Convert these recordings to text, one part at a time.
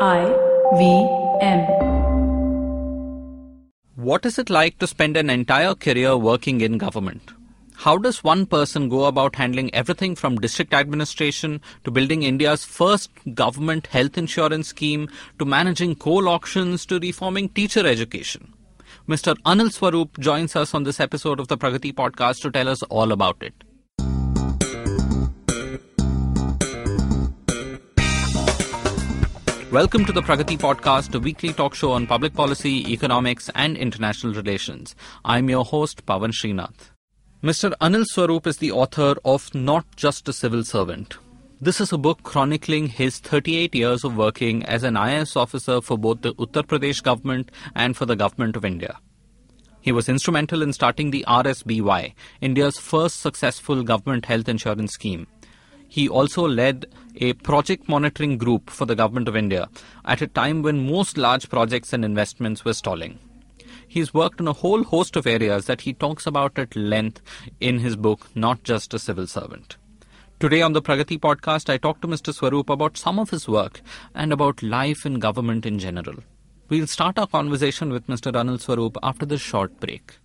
I V M. What is it like to spend an entire career working in government? How does one person go about handling everything from district administration to building India's first government health insurance scheme to managing coal auctions to reforming teacher education? Mr. Anil Swarup joins us on this episode of the Pragati podcast to tell us all about it. Welcome to the Pragati Podcast, a weekly talk show on public policy, economics, and international relations. I'm your host, Pavan Srinath. Mr. Anil Swarup is the author of Not Just a Civil Servant. This is a book chronicling his 38 years of working as an IAS officer for both the Uttar Pradesh government and for the government of India. He was instrumental in starting the RSBY, India's first successful government health insurance scheme. He also led a project monitoring group for the Government of India at a time when most large projects and investments were stalling. He's worked in a whole host of areas that he talks about at length in his book, Not Just a Civil Servant. Today on the Pragati podcast, I talked to Mr. Swarup about some of his work and about life in government in general. We'll start our conversation with Mr. Anil Swarup after this short break.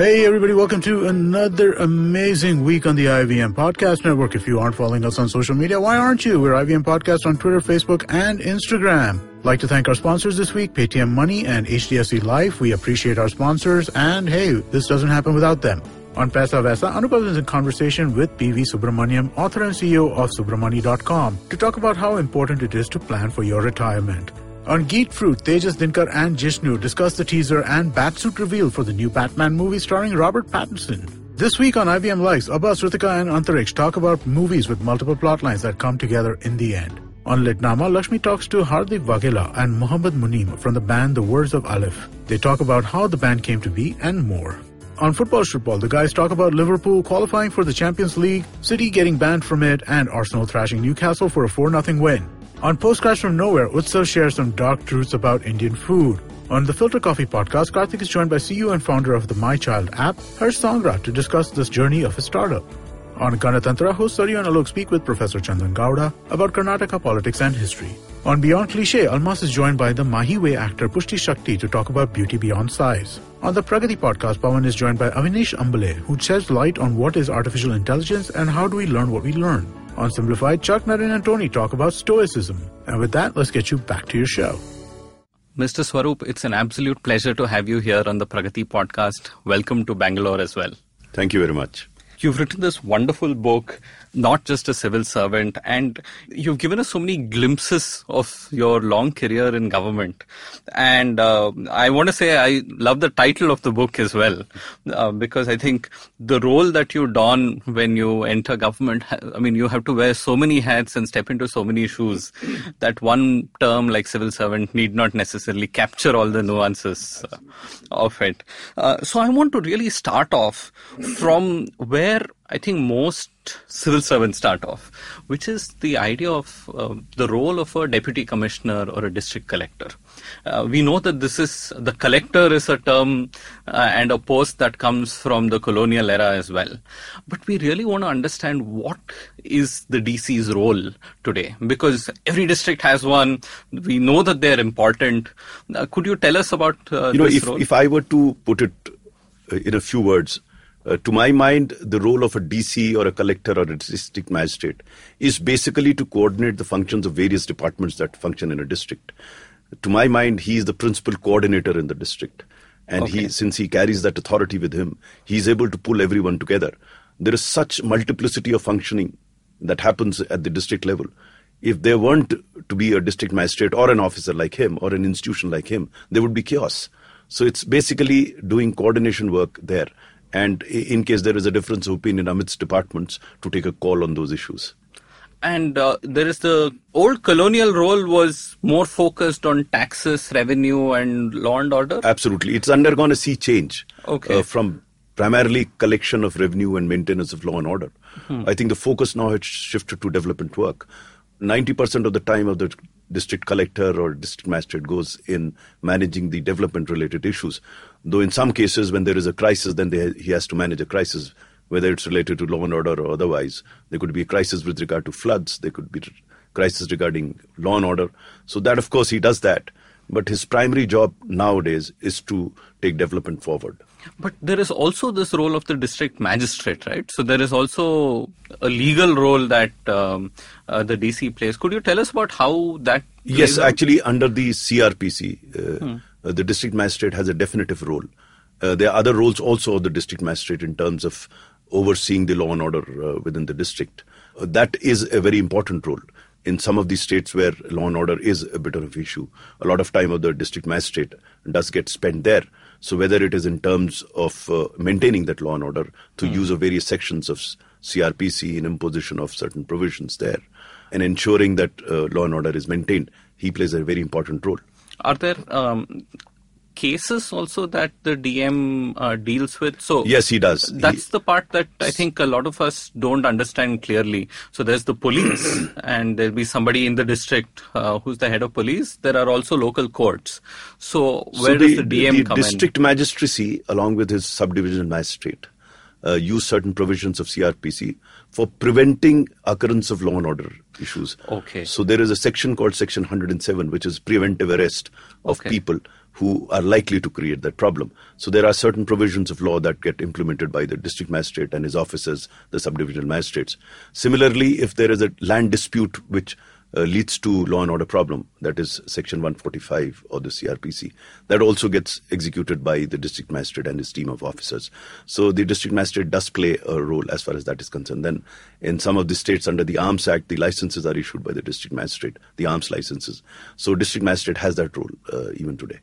Hey, everybody, welcome to another amazing week on the IVM Podcast Network. If you aren't following us on social media, why aren't you? We're IVM Podcast on Twitter, Facebook, and Instagram. Like to thank our sponsors this week, Paytm Money and HDFC Life. We appreciate our sponsors, and hey, this doesn't happen without them. On Paisa Vaisa, Anubhav is in conversation with PV Subramaniam, author and CEO of Subramoney.com, to talk about how important it is to plan for your retirement. On Geek Fruit, Tejas Dinkar and Jishnu discuss the teaser and Batsuit reveal for the new Batman movie starring Robert Pattinson. This week on IVM Likes, Abbas, Ritika, and Antariksh talk about movies with multiple plot lines that come together in the end. On Litnama, Lakshmi talks to Hardik Waghela and Muhammad Munim from the band The Words of Aleph. They talk about how the band came to be and more. On Football Football, the guys talk about Liverpool qualifying for the Champions League, City getting banned from it, and Arsenal thrashing Newcastle for a 4-0 win. On Postcards from Nowhere, Utsav shares some dark truths about Indian food. On the Filter Coffee podcast, Karthik is joined by CEO and founder of the My Child app, Harsh Sangra, to discuss this journey of a startup. On Ganatantra, host Surya and Alok speak with Professor Chandan Gowda about Karnataka politics and history. On Beyond Cliche, Almas is joined by the Mahi Way actor Pushti Shakti to talk about beauty beyond size. On the Pragati podcast, Pavan is joined by Avinish Ambale, who sheds light on what is artificial intelligence and how do we learn what we learn. On Simplified, Chuck, Naren, and Tony talk about Stoicism. And with that, let's get you back to your show. Mr. Swarup, it's an absolute pleasure to have you here on the Pragati podcast. Welcome to Bangalore as well. Thank you very much. You've written this wonderful book, Not Just a Civil Servant, and you've given us so many glimpses of your long career in government. And uh, I want to say I love the title of the book as well, uh, because I think the role that you don when you enter government, I mean, you have to wear so many hats and step into so many shoes that one term like civil servant need not necessarily capture all the nuances uh, of it. Uh, so I want to really start off from where where I think most civil servants start off, which is the idea of uh, the role of a deputy commissioner or a district collector. Uh, we know that this is the collector is a term uh, and a post that comes from the colonial era as well. But we really want to understand what is the DC's role today because every district has one. We know that they're important. Uh, could you tell us about uh, you know if, role? if I were to put it in a few words, uh, to my mind, the role of a DC or a collector or a district magistrate is basically to coordinate the functions of various departments that function in a district. To my mind, he is the principal coordinator in the district. And Okay. he, since he carries that authority with him, he is able to pull everyone together. There is such multiplicity of functioning that happens at the district level. If there weren't to be a district magistrate or an officer like him or an institution like him, there would be chaos. So it's basically doing coordination work there. And in case there is a difference of opinion amidst departments, to take a call on those issues. And uh, there is the old colonial role was more focused on taxes, revenue, and law and order. Absolutely. It's undergone a sea change Okay. uh, from primarily collection of revenue and maintenance of law and order. I think the focus now has shifted to development work. 90% of the time of the district collector or district magistrate goes in managing the development related issues. Though in some cases, when there is a crisis, then they, he has to manage a crisis, whether it's related to law and order or otherwise. There could be a crisis with regard to floods, there could be crisis regarding law and order. So that, of course, he does that. But his primary job nowadays is to take development forward. But there is also this role of the district magistrate, right? So there is also a legal role that um, uh, the DC plays. Could you tell us about how that? Yes, out? actually, under the CRPC, uh, uh, the district magistrate has a definitive role. Uh, there are other roles also of the district magistrate in terms of overseeing the law and order uh, within the district. Uh, that is a very important role. In some of these states where law and order is a bit of an issue, a lot of time of the district magistrate does get spent there. So whether it is in terms of uh, maintaining that law and order through use of various sections of CRPC in imposition of certain provisions there, and ensuring that uh, law and order is maintained, he plays a very important role. Are there um, cases also that the DM uh, deals with? So Yes, he does. That's He- the part that I think a lot of us don't understand clearly. So there's the police, and there'll be somebody in the district uh, who's the head of police. There are also local courts. So where so does the DM come from? the come district magistracy, along with his subdivision magistrate, uh, use certain provisions of CRPC for preventing occurrence of law and order issues. Okay. So there is a section called Section 107, which is preventive arrest of Okay. people who are likely to create that problem. So there are certain provisions of law that get implemented by the district magistrate and his officers, the subdivisional magistrates. Similarly, if there is a land dispute which uh, leads to law and order problem, that is section 145 of the CRPC, that also gets executed by the district magistrate and his team of officers. So the district magistrate does play a role as far as that is concerned. Then in some of the states under the Arms Act, the licenses are issued by the district magistrate, the arms licenses. So district magistrate has that role uh, even today.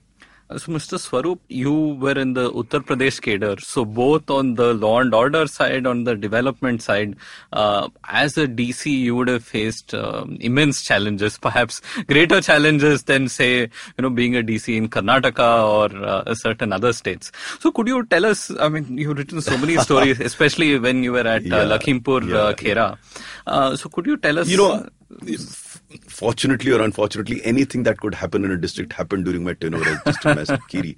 Uh, So, Mr. Swarup, you were in the Uttar Pradesh cadre. So, both on the law and order side, on the development side, uh, as a DC, you would have faced um, immense challenges, perhaps greater challenges than, say, you know, being a DC in Karnataka or uh, certain other states. So, could you tell us? I mean, you've written so many stories, especially when you were at Yeah, uh, Lakhimpur, yeah, uh, Kheri. Uh, so, could you tell us? You know, fortunately or unfortunately, anything that could happen in a district happened during my tenure as district magistrate Kheri,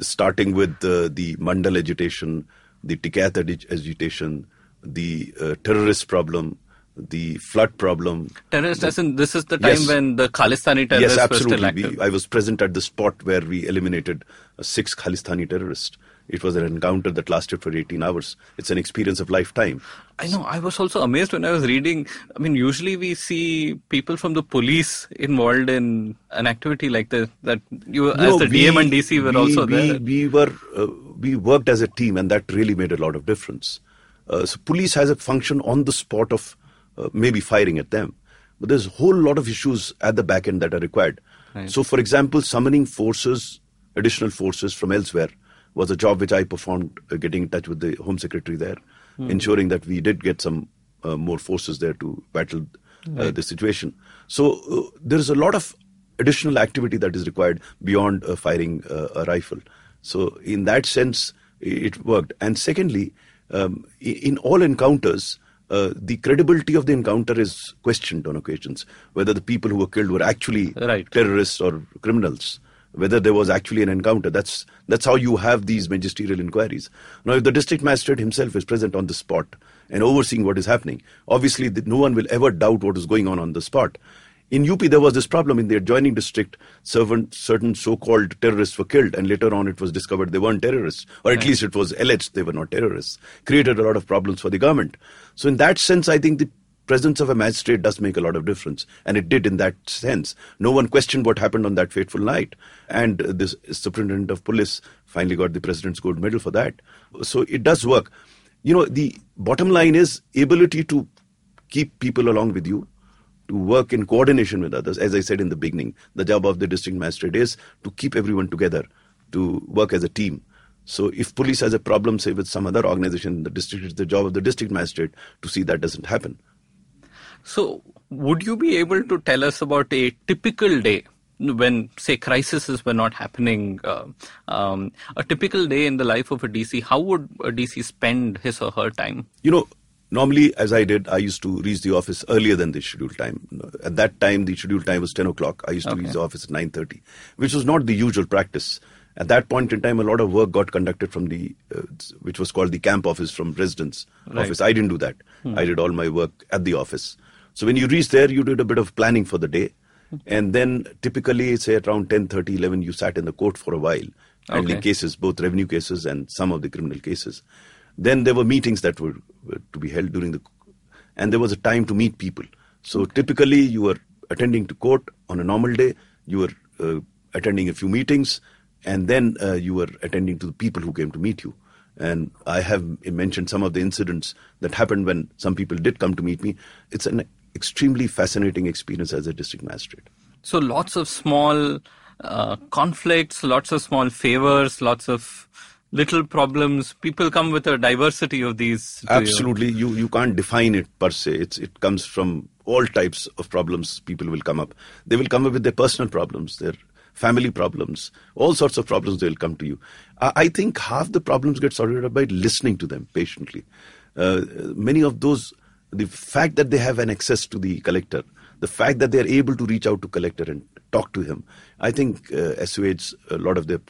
starting with uh, the Mandal agitation, the Tikait agitation, the uh, terrorist problem, the flood problem. terrorist, as in this is the time Yes. when the Khalistani terrorists yes, were still absolutely. active. We, I was present at the spot where we eliminated uh, six Khalistani terrorists. It was an encounter that lasted for 18 hours. It's an experience of lifetime. I know. I was also amazed when I was reading. I mean, usually we see people from the police involved in an activity like this. That you, as the we- DM and DC, were we, also we, there. We were uh, we worked as a team, and that really made a lot of difference. Uh, so police has a function on the spot of uh, maybe firing at them, but there's a whole lot of issues at the back end that are required. Right. So, for example, summoning forces, additional forces from elsewhere, was a job which I performed, uh, getting in touch with the Home Secretary there, ensuring that we did get some uh, more forces there to battle uh, the situation. So uh, there is a lot of additional activity that is required beyond uh, firing uh, a rifle. So in that sense, it worked. And secondly, um, in all encounters, uh, the credibility of the encounter is questioned on occasions. Whether the people who were killed were actually Right. terrorists or criminals, whether there was actually an encounter. That's that's how you have these magisterial inquiries. Now, if the district magistrate himself is present on the spot and overseeing what is happening, obviously no one will ever doubt what is going on on the spot. In UP, there was this problem in the adjoining district. Certain, certain so-called terrorists were killed, and later on, it was discovered they weren't terrorists, or at least it was alleged they were not terrorists. Created a lot of problems for the government. So, in that sense, I think the presence of a magistrate does make a lot of difference. And it did in that sense. No one questioned what happened on that fateful night. And this superintendent of police finally got the president's gold medal for that. So it does work. You know the bottom line is ability to keep people along with you to work in coordination with others as i said in the beginning the job of the district magistrate is to keep everyone together to work as a team. So if police has a problem say with some other organization in the district it's the job of the district magistrate to see that doesn't happen So, would you be able to tell us about a typical day when, say, crises were not happening? Uh, um, a typical day in the life of a DC. How would a DC spend his or her time? You know, normally, as I did, I used to reach the office earlier than the scheduled time. At that time, the scheduled time was 10 o'clock. I used to Okay. reach the office at 9.30, which was not the usual practice. At that point in time, a lot of work got conducted from the, uh, which was called the camp office from residence Right. office. I didn't do that. I did all my work at the office. So when you reach there, you did a bit of planning for the day. And then typically, say around 10, 30, 11, you sat in the court for a while, handling Okay. cases, both revenue cases and some of the criminal cases. Then there were meetings that were, were to be held during the, and there was a time to meet people. So typically, you were attending to court on a normal day. You were uh, attending a few meetings, and then uh, you were attending to the people who came to meet you. And I have mentioned some of the incidents that happened when some people did come to meet me. It's an extremely fascinating experience as a district magistrate. So lots of small uh, conflicts, lots of small favors, lots of little problems. People come with a diversity of these. to you. Absolutely, you you can't define it per se. It's it comes from all types of problems. People will come up. They will come up with their personal problems, their family problems, all sorts of problems. They will come to you. I, I think half the problems get sorted out by listening to them patiently. Uh, many of those, the fact that they have an access to the collector, the fact that they are able to reach out to collector and talk to him, I think uh, assuages a lot of their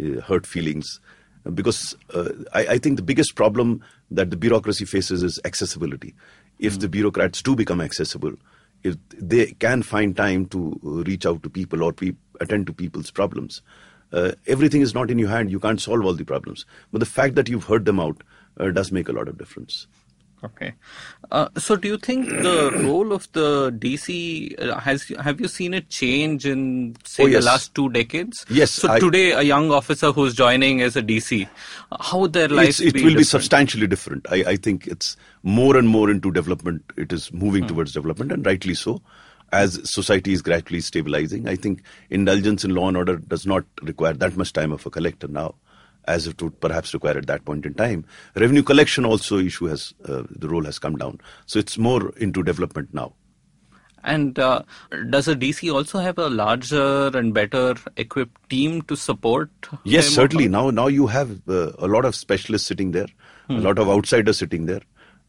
uh, hurt feelings because uh, I, I think the biggest problem that the bureaucracy faces is accessibility. If the bureaucrats do become accessible, if they can find time to uh, reach out to people or pe- attend to people's problems, uh, everything is not in your hand. You can't solve all the problems. But the fact that you've heard them out uh, does make a lot of difference. Okay. Uh, so, do you think the role of the DC uh, has have you seen it change in say Oh, the last two decades? Yes, So I- today, a young officer who's joining as a DC, how would their life it be will be substantially different. I, I think it's more and more into development. It is Hmm. moving towards development, and rightly so. As society is gradually stabilizing, I think indulgence in law and order does not require that much time of a collector now, as it would perhaps require at that point in time. Revenue collection also issue has uh, the role has come down, so it's more into development now. And uh, does a DC also have a larger and better equipped team to support? Yes, certainly. Now, now you have uh, a lot of specialists sitting there, a lot of outsiders sitting there,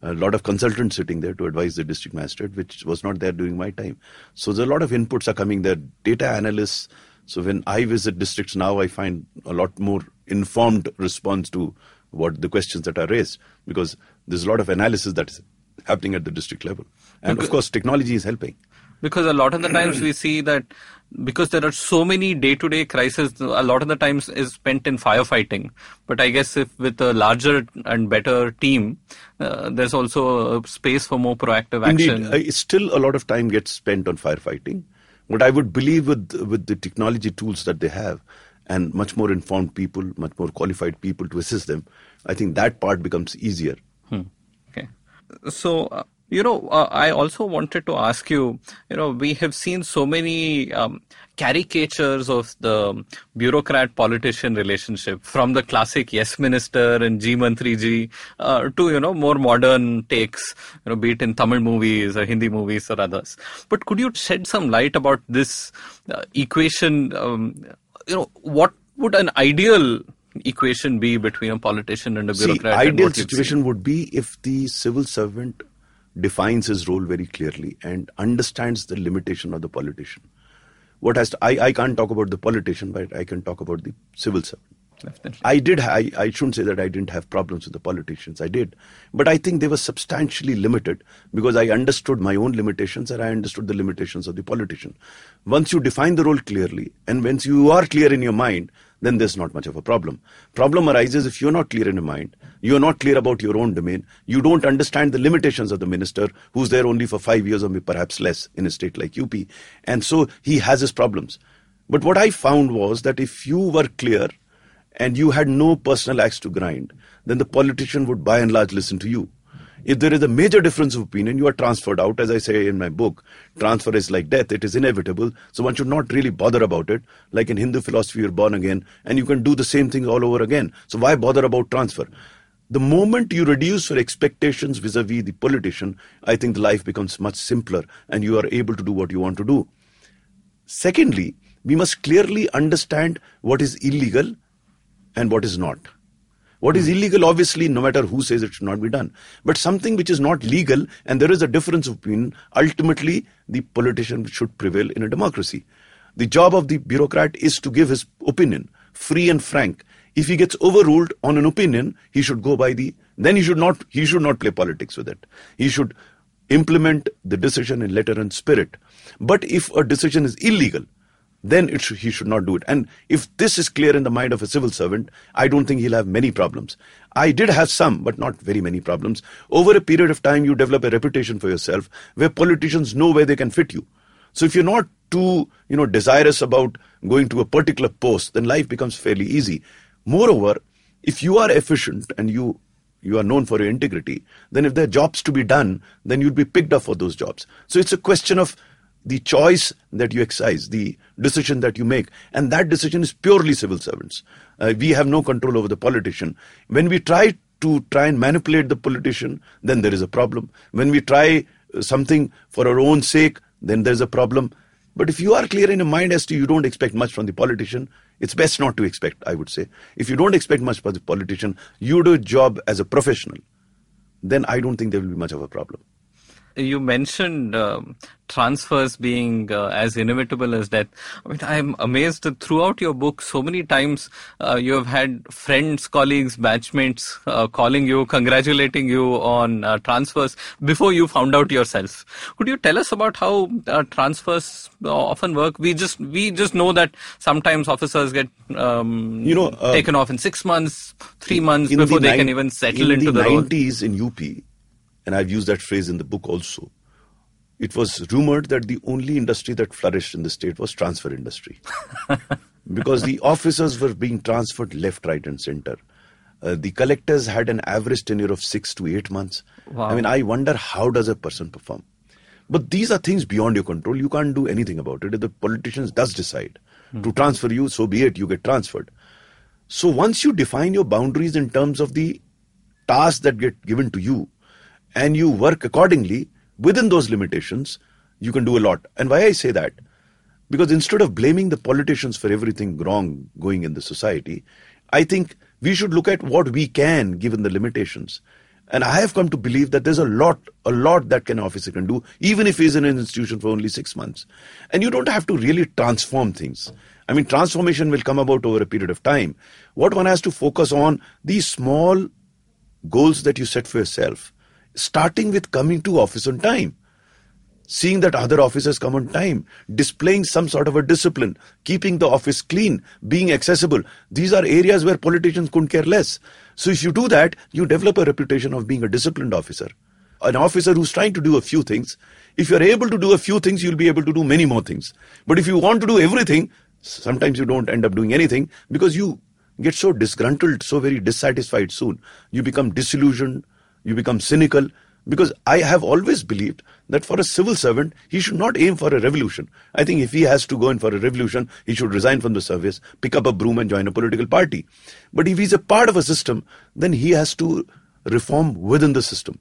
a lot of consultants sitting there to advise the district magistrate, which was not there during my time. So a lot of inputs are coming there. Data analysts. So when I visit districts now, I find a lot more informed response to what the questions that are raised because there's a lot of analysis that is happening at the district level, and of course, technology is helping. Because a lot of the times we see that because there are so many day-to-day crises, a lot of the times is spent in firefighting. But I guess if with a larger and better team, uh, there's also a space for more proactive action. Indeed, uh, still a lot of time gets spent on firefighting. But I would believe with with the technology tools that they have, and much more informed people, much more qualified people to assist them, I think that part becomes easier. Okay. So, uh, you know, uh, I also wanted to ask you, you know, we have seen so many um, caricatures of the bureaucrat politician relationship from the classic yes minister and Ji Mantri ji uh, to, you know, more modern takes, you know, be it in Tamil movies or Hindi movies or others. But could you shed some light about this uh, equation? Um, you know, what would an ideal equation be between a politician and a See, bureaucrat? and ideal situation would be if the civil servant defines his role very clearly and understands the limitation of the politician. What has to, I, I can't talk about the politician, but I can talk about the civil servant. I did. I, I shouldn't say that I didn't have problems with the politicians. I did, but I think they were substantially limited because I understood my own limitations and I understood the limitations of the politician. Once you define the role clearly, and once you are clear in your mind, then there's not much of a problem. Problem arises if you're not clear in your mind, you're not clear about your own domain, you don't understand the limitations of the minister who's there only for five years or perhaps less in a state like UP, and so he has his problems. But what I found was that if you were clear and you had no personal axe to grind, then the politician would by and large listen to you. If there is a major difference of opinion, you are transferred out. As I say in my book, transfer is like death, it is inevitable. So one should not really bother about it. Like in Hindu philosophy, you're born again and you can do the same thing all over again. So why bother about transfer? The moment you reduce your expectations vis a vis the politician, I think the life becomes much simpler and you are able to do what you want to do. Secondly, we must clearly understand what is illegal and what is not. What is hmm. illegal, obviously, no matter who says it should not be done. But something which is not legal and there is a difference of opinion, ultimately, the politician should prevail in a democracy. The job of the bureaucrat is to give his opinion, free and frank. If he gets overruled on an opinion, he should go by the, then he should not, he should not play politics with it. He should implement the decision in letter and spirit. But if a decision is illegal, then should, he should not do it. And if this is clear in the mind of a civil servant, I don't think he'll have many problems. I did have some, but not very many problems. Over a period of time, you develop a reputation for yourself where politicians know where they can fit you. So if you're not too, you know, desirous about going to a particular post, then life becomes fairly easy. Moreover, if you are efficient and you you are known for your integrity, then if there are jobs to be done, then you'd be picked up for those jobs. So it's a question of the choice that you exercise, the decision that you make, and that decision is purely civil servants. Uh, we have no control over the politician. When we try to try and manipulate the politician, then there is a problem. When we try uh, something for our own sake, then there's a problem. But if you are clear in your mind as to you don't expect much from the politician, it's best not to expect, I would say. If you don't expect much from the politician, you do a job as a professional, then I don't think there will be much of a problem you mentioned um, transfers being uh, as inevitable as death. I mean, I'm amazed that throughout your book, so many times uh, you have had friends, colleagues, batchmates uh, calling you, congratulating you on uh, transfers before you found out yourself. Could you tell us about how uh, transfers uh, often work? We just we just know that sometimes officers get um, you know taken off in six months, three months before the they can even settle in into the, the 90s in UP and I've used that phrase in the book also. It was rumored that the only industry that flourished in the state was transfer industry. because the officers were being transferred left, right, and center. Uh, the collectors had an average tenure of six to eight months. Wow. I mean, I wonder how does a person perform? But these are things beyond your control. You can't do anything about it. If the politicians does decide hmm. to transfer you, so be it. You get transferred. So once you define your boundaries in terms of the tasks that get given to you, and you work accordingly within those limitations, you can do a lot. And why I say that? Because instead of blaming the politicians for everything wrong going in the society, I think we should look at what we can given the limitations. And I have come to believe that there's a lot, a lot that an officer can do, even if he's in an institution for only six months. And you don't have to really transform things. I mean, transformation will come about over a period of time. What one has to focus on, these small goals that you set for yourself starting with coming to office on time seeing that other officers come on time, displaying some sort of a discipline, keeping the office clean, being accessible. These are areas where politicians couldn't care less. So if you do that, you develop a reputation of being a disciplined officer. An officer who's trying to do a few things. If you're able to do a few things, you'll be able to do many more things. But if you want to do everything, sometimes you don't end up doing anything because you get so disgruntled, so very dissatisfied soon. You become disillusioned, you become cynical. Because I have always believed that for a civil servant, he should not aim for a revolution. I think if he has to go in for a revolution, he should resign from the service, pick up a broom and join a political party. But if he's a part of a system, then he has to reform within the system.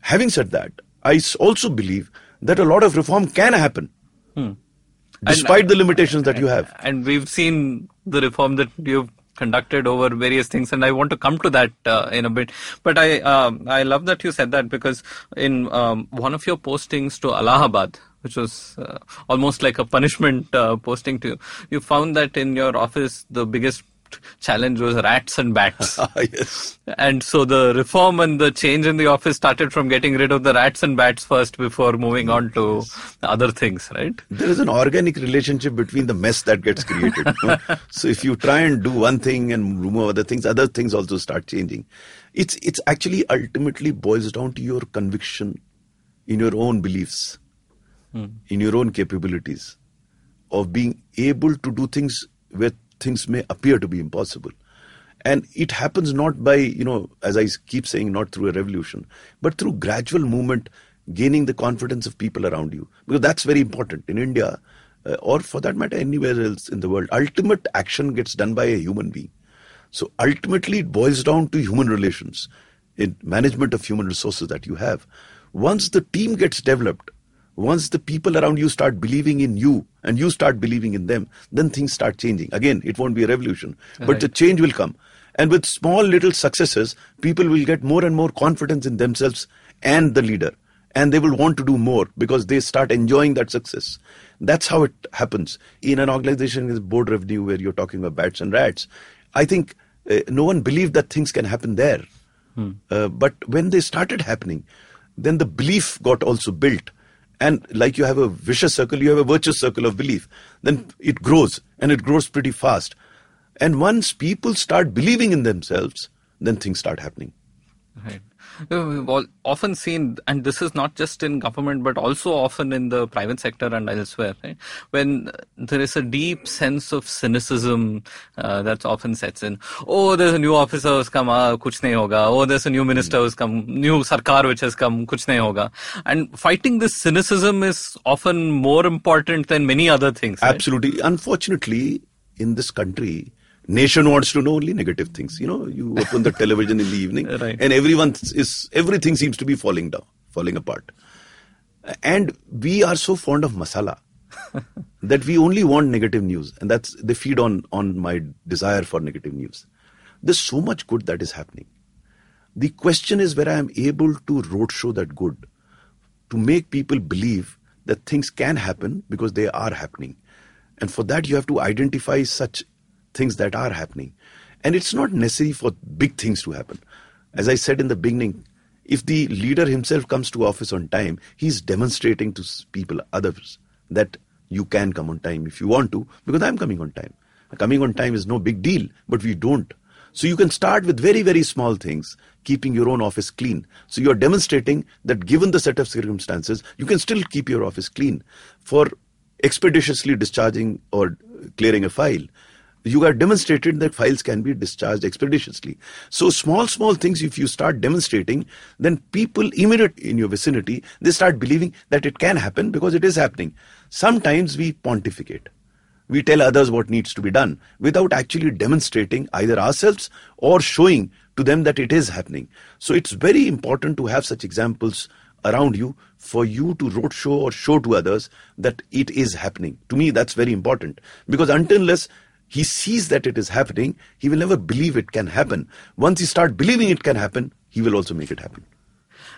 Having said that, I also believe that a lot of reform can happen. Hmm. Despite and, the limitations that you have. And we've seen the reform that you've conducted over various things, and I want to come to that uh, in a bit. But I um, I love that you said that because in um, one of your postings to Allahabad, which was uh, almost like a punishment uh, posting to you, you found that in your office the biggest challenge was rats and bats. Ah, yes. And so the reform and the change in the office started from getting rid of the rats and bats first before moving on to yes. other things, right? There is an organic relationship between the mess that gets created. so if you try and do one thing and remove other things, other things also start changing. It's it's actually ultimately boils down to your conviction in your own beliefs, hmm. in your own capabilities of being able to do things with things may appear to be impossible. And it happens not by, you know, as I keep saying, not through a revolution, but through gradual movement, gaining the confidence of people around you. Because that's very important. In India, uh, or for that matter, anywhere else in the world, ultimate action gets done by a human being. So ultimately, it boils down to human relations, in management of human resources that you have. Once the team gets developed, once the people around you start believing in you and you start believing in them, then things start changing. Again, it won't be a revolution, right. but the change will come. And with small little successes, people will get more and more confidence in themselves and the leader. And they will want to do more because they start enjoying that success. That's how it happens. In an organization with board revenue where you're talking about bats and rats, I think uh, no one believed that things can happen there. Hmm. Uh, but when they started happening, then the belief got also built. And like you have a vicious circle, you have a virtuous circle of belief. Then it grows and it grows pretty fast. And once people start believing in themselves, then things start happening. Right. Uh, We've all often seen, and this is not just in government, but also often in the private sector and elsewhere, right? when there is a deep sense of cynicism uh, that often sets in. Oh, there's a new officer who's come, ah, kuch nahi hoga. Oh, there's a new minister who's come, new sarkar which has come, kuch nahi hoga. And fighting this cynicism is often more important than many other things. right? Absolutely. Unfortunately, in this country, nation wants to know only negative things. You know, you open the television in the evening, Right. and everyone is everything seems to be falling down, falling apart. And we are so fond of masala that we only want negative news, and that's they feed on on my desire for negative news. There's so much good that is happening. The question is where I am able to roadshow that good, to make people believe that things can happen because they are happening. And for that, you have to identify such things that are happening. And it's not necessary for big things to happen. As I said in the beginning, if the leader himself comes to office on time, he's demonstrating to people, others, that you can come on time if you want to, because I'm coming on time. Coming on time is no big deal, but we don't. So you can start with very, very small things, keeping your own office clean. So you're demonstrating that given the set of circumstances, you can still keep your office clean. For expeditiously discharging or clearing a file, you have demonstrated that files can be discharged expeditiously. So small, small things, if you start demonstrating, then people immediate in your vicinity, they start believing that it can happen because it is happening. Sometimes we pontificate we tell others what needs to be done without actually demonstrating either ourselves or showing to them that it is happening. So it's very important to have such examples around you for you to roadshow or show to others that it is happening. To me, that's very important because until unless he sees that it is happening, he will never believe it can happen. Once he start believing it can happen, he will also make it happen.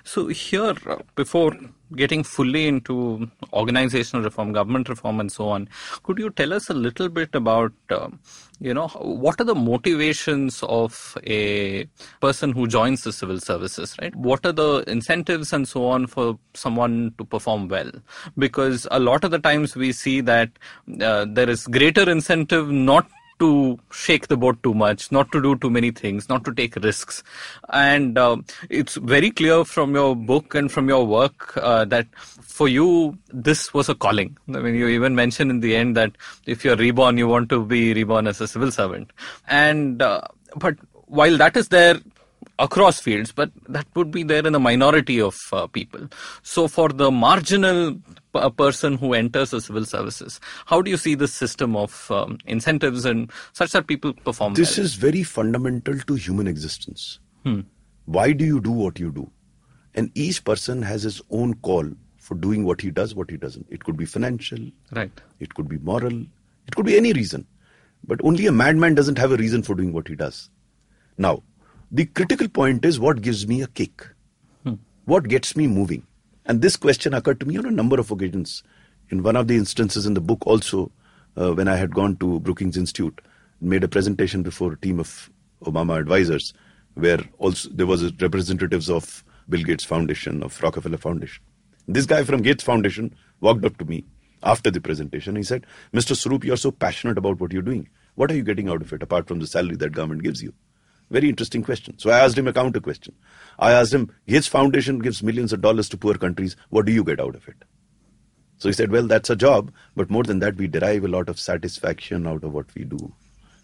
So here, uh, before getting fully into organizational reform, government reform, and so on, could you tell us a little bit about, um, you know, what are the motivations of a person who joins the civil services, right? What are the incentives and so on for someone to perform well? Because a lot of the times we see that uh, there is greater incentive not to shake the boat too much, not to do too many things, not to take risks. And um it's very clear from your book and from your work uh, that for you, this was a calling. I mean, you even mentioned in the end that if you're reborn, you want to be reborn as a civil servant. And, uh, but while that is there, across fields, but that would be there in a minority of uh, people. So, for the marginal p- a person who enters the civil services, how do you see this system of um, incentives and such that people perform This well? is very fundamental to human existence. Why do you do what you do? And each person has his own call for doing what he does, what he doesn't. It could be financial, Right. it could be moral, it could be any reason. But only a madman doesn't have a reason for doing what he does. Now, the critical point is what gives me a kick? What gets me moving? And this question occurred to me on a number of occasions. In one of the instances in the book, also, uh, when I had gone to Brookings Institute, made a presentation before a team of Obama advisors, where also there was representatives of Bill Gates Foundation, of Rockefeller Foundation. This guy from Gates Foundation walked up to me after the presentation. He said, Mr. Swarup, you're so passionate about what you're doing. What are you getting out of it apart from the salary that government gives you? Very interesting question. So I asked him a counter question. I asked him, his Foundation gives millions of dollars to poor countries. What do you get out of it? So he said, Well, that's a job, but more than that, we derive a lot of satisfaction out of what we do.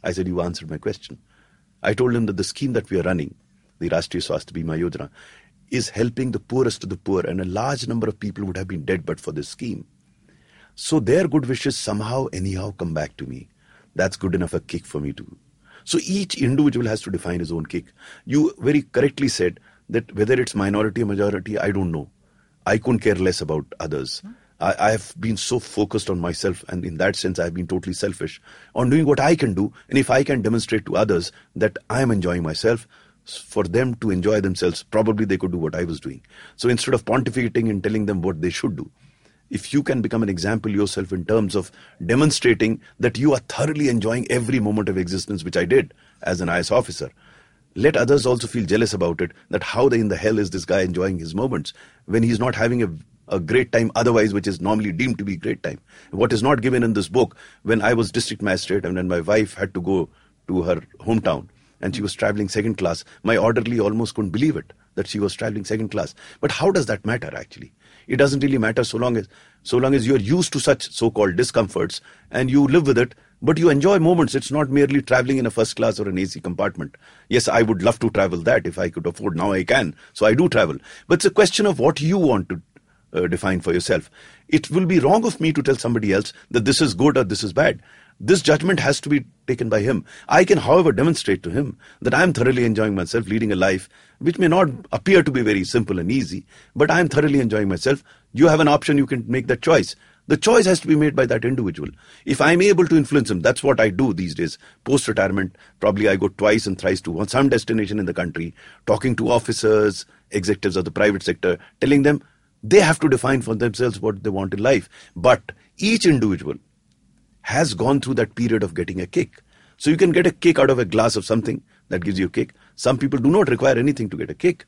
I said, You answered my question. I told him that the scheme that we are running, the Rashtriya Swasthya Bima Yojana, is helping the poorest of the poor, and a large number of people would have been dead but for this scheme. So their good wishes somehow, anyhow, come back to me. That's good enough a kick for me to. So each individual has to define his own kick. You very correctly said that whether it's minority or majority, I don't know. I couldn't care less about others. Hmm. I, I have been so focused on myself, and in that sense, I've been totally selfish on doing what I can do. And if I can demonstrate to others that I am enjoying myself, for them to enjoy themselves, probably they could do what I was doing. So instead of pontificating and telling them what they should do, if you can become an example yourself in terms of demonstrating that you are thoroughly enjoying every moment of existence, which I did as an IS officer, let others also feel jealous about it that how in the hell is this guy enjoying his moments when he's not having a, a great time otherwise which is normally deemed to be great time. What is not given in this book when i was district magistrate and when my wife had to go to her hometown and she was traveling second class my orderly almost couldn't believe it that she was traveling second class. But how does that matter actually it doesn't really matter so long as so long as you're used to such so-called discomforts and you live with it but you enjoy moments. It's not merely traveling in a first class or an AC compartment. Yes, I would love to travel that if I could afford. Now I can. So I do travel. But it's a question of what you want to uh, define for yourself. It will be wrong of me to tell somebody else that this is good or this is bad. This judgment has to be taken by him. I can, however, demonstrate to him that I am thoroughly enjoying myself, leading a life which may not appear to be very simple and easy, but I am thoroughly enjoying myself. You have an option, you can make that choice. The choice has to be made by that individual. If I'm able to influence him, that's what I do these days. Post retirement, probably I go twice and thrice to some destination in the country, talking to officers, executives of the private sector, telling them they have to define for themselves what they want in life. But each individual has gone through that period of getting a kick. So you can get a kick out of a glass of something that gives you a kick. Some people do not require anything to get a kick.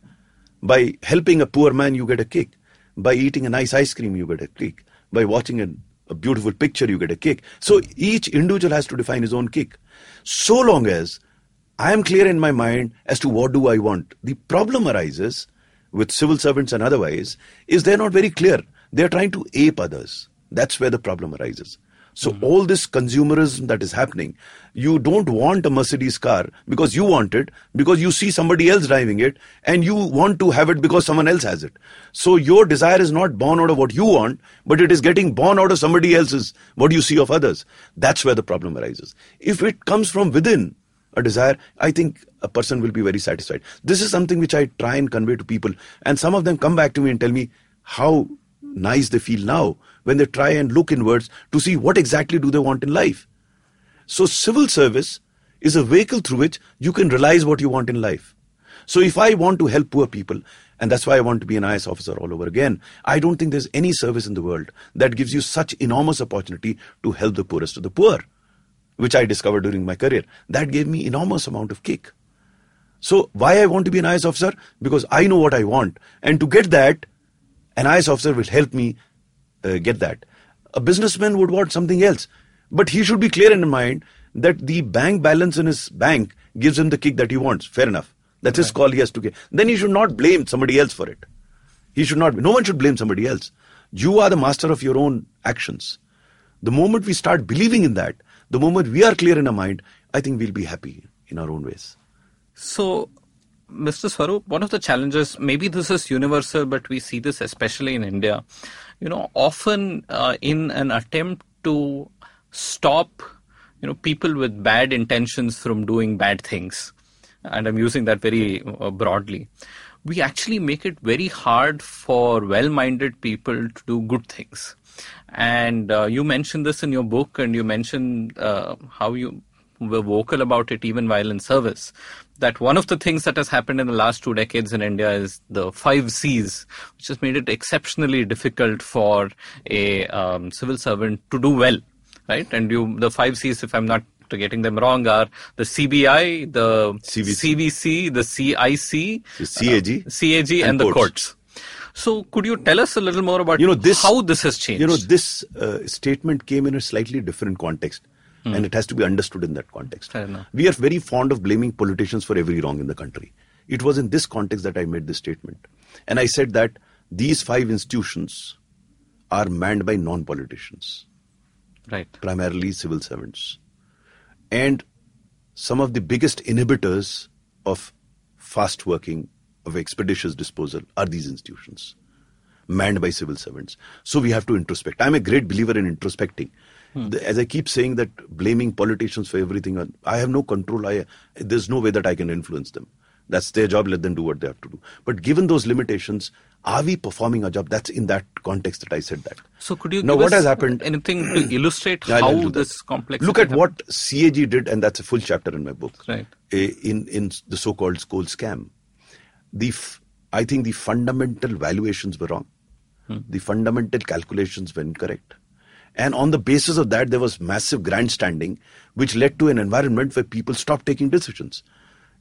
By helping a poor man, you get a kick. By eating a nice ice cream, you get a kick by watching a, a beautiful picture, you get a kick. So each individual has to define his own kick. So long as I am clear in my mind as to what do I want. The problem arises with civil servants and otherwise is they're not very clear. They're trying to ape others. That's where the problem arises. So mm-hmm. all this consumerism that is happening, you don't want a Mercedes car because you want it, because you see somebody else driving it, and you want to have it because someone else has it. So your desire is not born out of what you want, but it is getting born out of somebody else's, what you see of others. That's where the problem arises. If it comes from within, a desire, I think a person will be very satisfied. This is something which I try and convey to people, and some of them come back to me and tell me how nice they feel now when they try and look inwards to see what exactly do they want in life. So civil service is a vehicle through which you can realize what you want in life. So if I want to help poor people, and that's why I want to be an IS officer all over again, I don't think there's any service in the world that gives you such enormous opportunity to help the poorest of the poor, which I discovered during my career. That gave me enormous amount of kick. So why I want to be an IS officer? Because I know what I want. And to get that, an IS officer will help me uh, get that. A businessman would want something else. But he should be clear in mind that the bank balance in his bank gives him the kick that he wants. Fair enough. That's his call he has to get. Then he should not blame somebody else for it. He should not, no one should blame somebody else. You are the master of your own actions. The moment we start believing in that, the moment we are clear in our mind, I think we'll be happy in our own ways. So, Mr. Swarup, one of the challenges, maybe this is universal, but we see this especially in India. You know, often uh, in an attempt to stop, you know, people with bad intentions from doing bad things, and I'm using that very uh, broadly, we actually make it very hard for well-minded people to do good things. And uh, you mentioned this in your book, and you mentioned uh, how you were vocal about it even while in service that one of the things that has happened in the last two decades in India is the five C's, which has made it exceptionally difficult for a um, civil servant to do well, right? And you, the five C's, if I'm not getting them wrong, are the CBI, the CVC, CVC, the CIC, the CAG, uh, CAG, and, and the courts. So, could you tell us a little more about you know this, how this has changed? You know, this uh, statement came in a slightly different context. Mm. And it has to be understood in that context. We are very fond of blaming politicians for every wrong in the country. It was in this context that I made this statement. And I said that these five institutions are manned by non politicians. Right. Primarily civil servants. And some of the biggest inhibitors of fast working, of expeditious disposal are these institutions, manned by civil servants. So we have to introspect. I'm a great believer in introspecting. Hmm. As I keep saying that blaming politicians for everything, I have no control. I there's no way that I can influence them. That's their job. Let them do what they have to do. But given those limitations, are we performing our job? That's in that context that I said that. So could you now what has happened? Anything to illustrate yeah, how this complex? Look at what CAG did, and that's a full chapter in my book. Right. In in the so-called coal scam, the I think the fundamental valuations were wrong. Hmm. The fundamental calculations were incorrect. And on the basis of that, there was massive grandstanding, which led to an environment where people stopped taking decisions.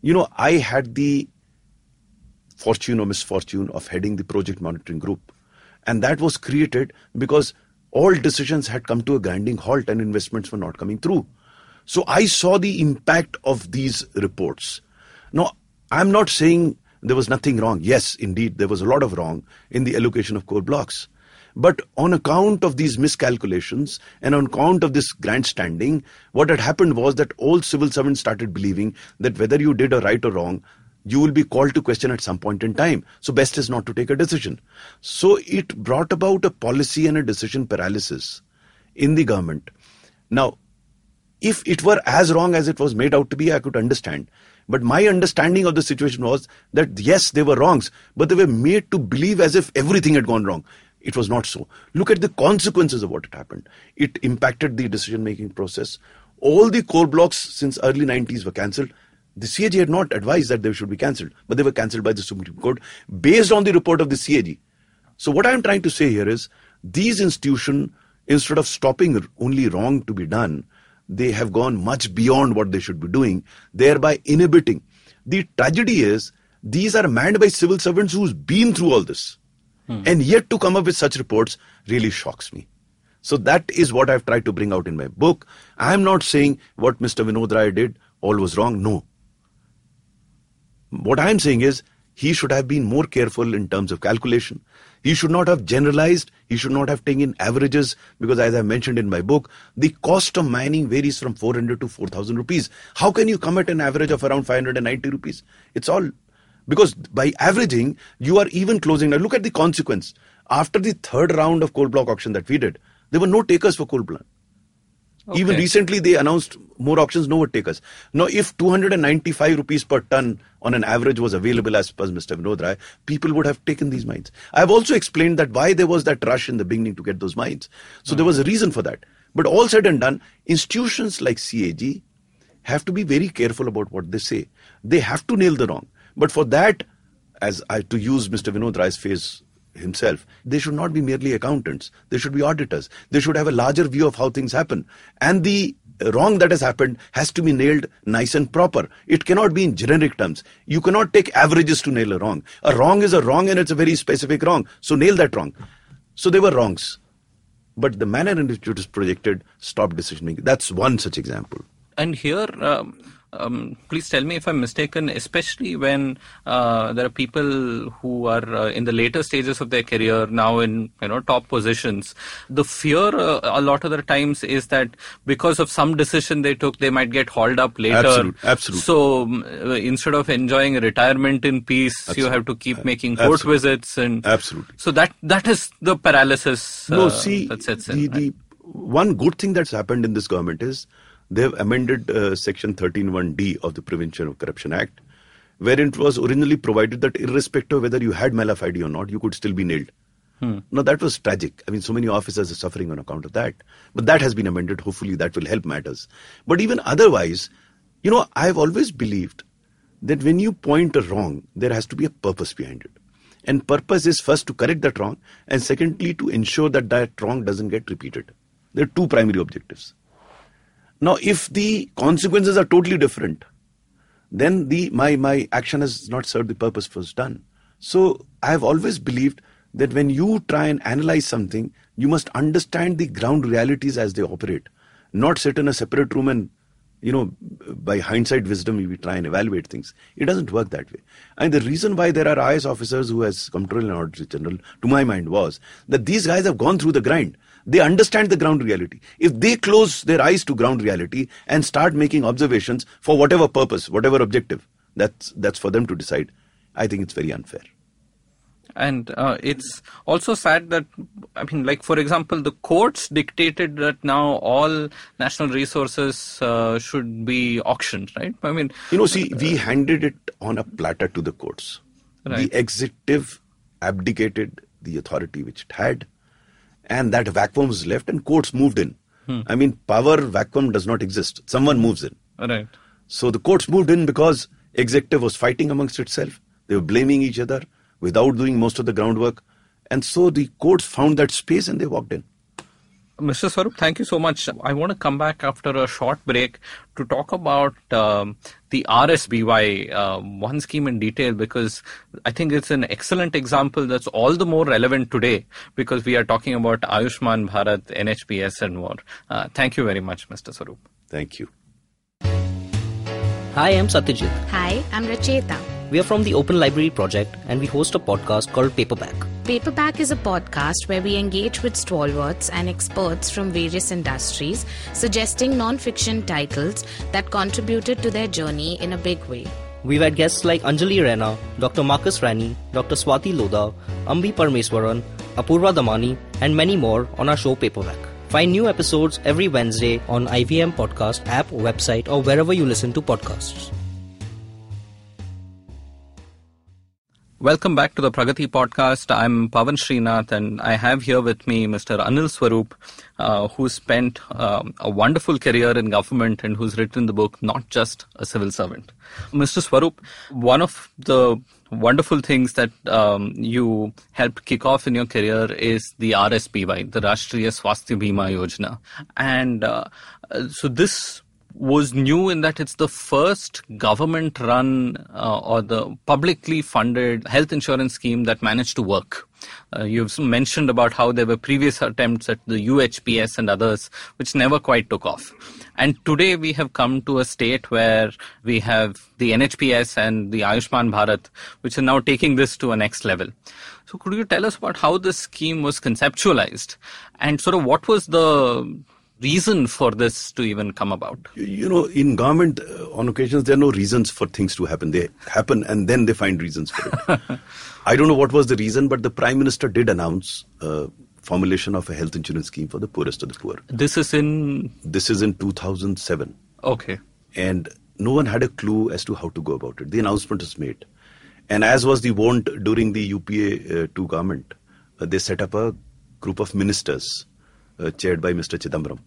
You know, I had the fortune or misfortune of heading the project monitoring group. And that was created because all decisions had come to a grinding halt and investments were not coming through. So I saw the impact of these reports. Now, I'm not saying there was nothing wrong. Yes, indeed, there was a lot of wrong in the allocation of coal blocks. But on account of these miscalculations and on account of this grandstanding, what had happened was that all civil servants started believing that whether you did a right or wrong, you will be called to question at some point in time. So best is not to take a decision. So it brought about a policy and a decision paralysis in the government. Now, if it were as wrong as it was made out to be, I could understand. But my understanding of the situation was that yes, they were wrongs, but they were made to believe as if everything had gone wrong. It was not so. Look at the consequences of what had happened. It impacted the decision making process. All the coal blocks since early 90s were cancelled. The CAG had not advised that they should be cancelled, but they were cancelled by the Supreme Court based on the report of the CAG. So what I'm trying to say here is these institutions, instead of stopping only wrong to be done, they have gone much beyond what they should be doing, thereby inhibiting. The tragedy is these are manned by civil servants who's been through all this. Hmm. And yet to come up with such reports really shocks me. So that is what I've tried to bring out in my book. I'm not saying what Mr. Vinod Rai did all was wrong. No. What I'm saying is he should have been more careful in terms of calculation. He should not have generalized. He should not have taken averages because, as I mentioned in my book, the cost of mining varies from 400 to 4,000 rupees. How can you come at an average of around 590 rupees? It's all because by averaging, you are even closing. Now, look at the consequence. After the third round of coal block auction that we did, there were no takers for coal plant. Okay. Even recently, they announced more auctions, no takers. Now, if 295 rupees per ton on an average was available as per Mr. Vinod Rai, people would have taken these mines. I have also explained that why there was that rush in the beginning to get those mines. So mm. there was a reason for that. But all said and done, institutions like CAG have to be very careful about what they say. They have to nail the wrong. But for that, as I to use Mr. Vinod Rai's phrase himself, they should not be merely accountants. They should be auditors. They should have a larger view of how things happen. And the wrong that has happened has to be nailed nice and proper. It cannot be in generic terms. You cannot take averages to nail a wrong. A wrong is a wrong and it's a very specific wrong. So nail that wrong. So they were wrongs. But the manner in which it was projected stopped decision making. That's one such example. And here, um, um, please tell me if I'm mistaken, especially when uh, there are people who are uh, in the later stages of their career now in you know top positions. The fear uh, a lot of the times is that because of some decision they took, they might get hauled up later. Absolutely. Absolutely. So um, instead of enjoying retirement in peace, Absolutely. you have to keep making court Absolutely. visits and Absolutely. So that that is the paralysis. no, uh, see, that sets the, in. The, one good thing that's happened in this government is they have amended uh, Section 13.1d of the Prevention of Corruption Act, wherein it was originally provided that irrespective of whether you had malafide or not, you could still be nailed. Hmm. Now that was tragic. I mean, so many officers are suffering on account of that. But that has been amended. Hopefully, that will help matters. But even otherwise, you know, I've always believed that when you point a wrong, there has to be a purpose behind it. And purpose is first to correct that wrong, and secondly to ensure that that wrong doesn't get repeated. There are two primary objectives. Now, if the consequences are totally different, then the my my action has not served the purpose it was done. So I have always believed that when you try and analyze something, you must understand the ground realities as they operate, not sit in a separate room and you know, by hindsight wisdom, we try and evaluate things. It doesn't work that way. And the reason why there are IS officers who has Comptroller and Auditor General, to my mind, was that these guys have gone through the grind. They understand the ground reality. If they close their eyes to ground reality and start making observations for whatever purpose, whatever objective, that's that's for them to decide. I think it's very unfair and uh, it's also sad that i mean like for example the courts dictated that now all national resources uh, should be auctioned right i mean you know see we handed it on a platter to the courts right. the executive abdicated the authority which it had and that vacuum was left and courts moved in hmm. i mean power vacuum does not exist someone moves in right so the courts moved in because executive was fighting amongst itself they were blaming each other without doing most of the groundwork. And so the courts found that space and they walked in. Mr. Swarup, thank you so much. I want to come back after a short break to talk about um, the RSBY, uh, one scheme in detail, because I think it's an excellent example that's all the more relevant today because we are talking about Ayushman Bharat, NHPS, and more. Uh, thank you very much, Mr. Swarup. Thank you. Hi, I'm Satyajit. Hi, I'm Racheta. We are from the Open Library Project and we host a podcast called Paperback. Paperback is a podcast where we engage with stalwarts and experts from various industries, suggesting non fiction titles that contributed to their journey in a big way. We've had guests like Anjali Rana, Dr. Marcus Ranney, Dr. Swati Lodha, Ambi Parameswaran, Apurva Damani, and many more on our show Paperback. Find new episodes every Wednesday on IVM Podcast app, website, or wherever you listen to podcasts. Welcome back to the Pragati podcast. I'm Pavan Srinath and I have here with me Mr. Anil Swarup, uh, who spent um, a wonderful career in government and who's written the book Not Just a Civil Servant. Mr. Swarup, one of the wonderful things that um, you helped kick off in your career is the RSBY, the Rashtriya Swasthya Bima Yojana. And uh, so this was new in that it's the first government run uh, or the publicly funded health insurance scheme that managed to work. Uh, you've mentioned about how there were previous attempts at the UHPS and others, which never quite took off. And today we have come to a state where we have the NHPS and the Ayushman Bharat, which are now taking this to a next level. So could you tell us about how this scheme was conceptualized and sort of what was the reason for this to even come about? You know, in government, uh, on occasions, there are no reasons for things to happen. They happen and then they find reasons for it. I don't know what was the reason, but the Prime Minister did announce uh, formulation of a health insurance scheme for the poorest of the poor. This is in. This is in 2007. Okay. And no one had a clue as to how to go about it. The announcement was made. And as was the wont during the UPA uh, 2 government, uh, they set up a group of ministers uh, chaired by Mr. Chidambaram.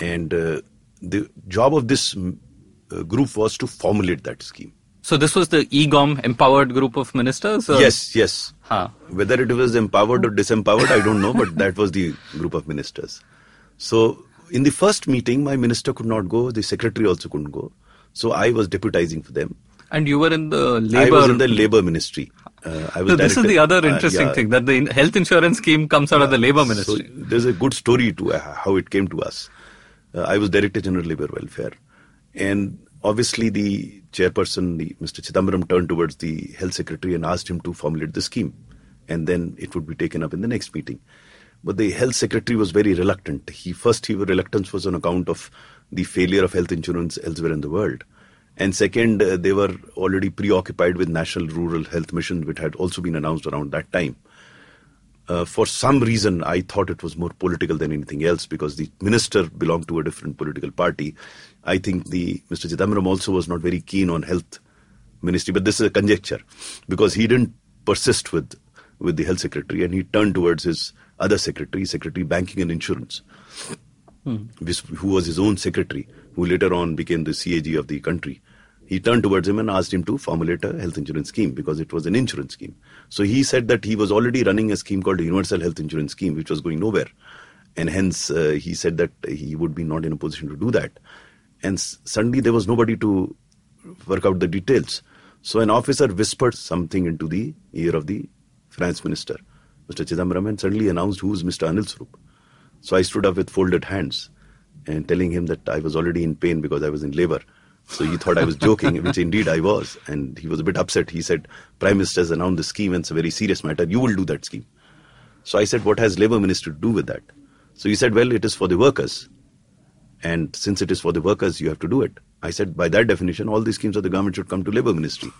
And uh, the job of this uh, group was to formulate that scheme. So this was the EGOM empowered group of ministers? or- Yes, yes. Huh. Whether it was empowered or disempowered, I don't know, but that was the group of ministers. So, in the first meeting, my minister could not go, the secretary also couldn't go. So, I was deputizing for them. And you were in the labor. I was in the labor ministry. Uh, I was So this is the other uh, interesting yeah. thing that the health insurance scheme comes out of the labor ministry. So there's a good story to uh, how it came to us. Uh, I was Director General Labour Welfare, and obviously the chairperson, the, Mr. Chidambaram, turned towards the health secretary and asked him to formulate the scheme, and then it would be taken up in the next meeting. But the health secretary was very reluctant. He first, his reluctance was on account of the failure of health insurance elsewhere in the world. And second, uh, they were already preoccupied with National Rural Health Mission, which had also been announced around that time. Uh, for some reason, I thought it was more political than anything else because the minister belonged to a different political party. I think the Mr. Chidambaram also was not very keen on health ministry, but this is a conjecture because he didn't persist with with the health secretary and he turned towards his other secretary, Secretary Banking and Insurance, which, who was his own secretary, who later on became the CAG of the country. He turned towards him and asked him to formulate a health insurance scheme because it was an insurance scheme. So he said that he was already running a scheme called Universal Health Insurance Scheme, which was going nowhere. And hence, uh, he said that he would be not in a position to do that. And s- suddenly, there was nobody to work out the details. So an officer whispered something into the ear of the finance minister, Mr. Chidambaram, and suddenly announced who is Mr. Anil Swarup. So I stood up with folded hands and telling him that I was already in pain because I was in labor. So he thought I was joking, which indeed I was. And he was a bit upset. He said, Prime Minister has announced the scheme and it's a very serious matter. You will do that scheme. So I said, What has Labour Minister to do with that? So he said, Well, it is for the workers. And since it is for the workers, you have to do it. I said, By that definition, all the schemes of the government should come to Labour Ministry.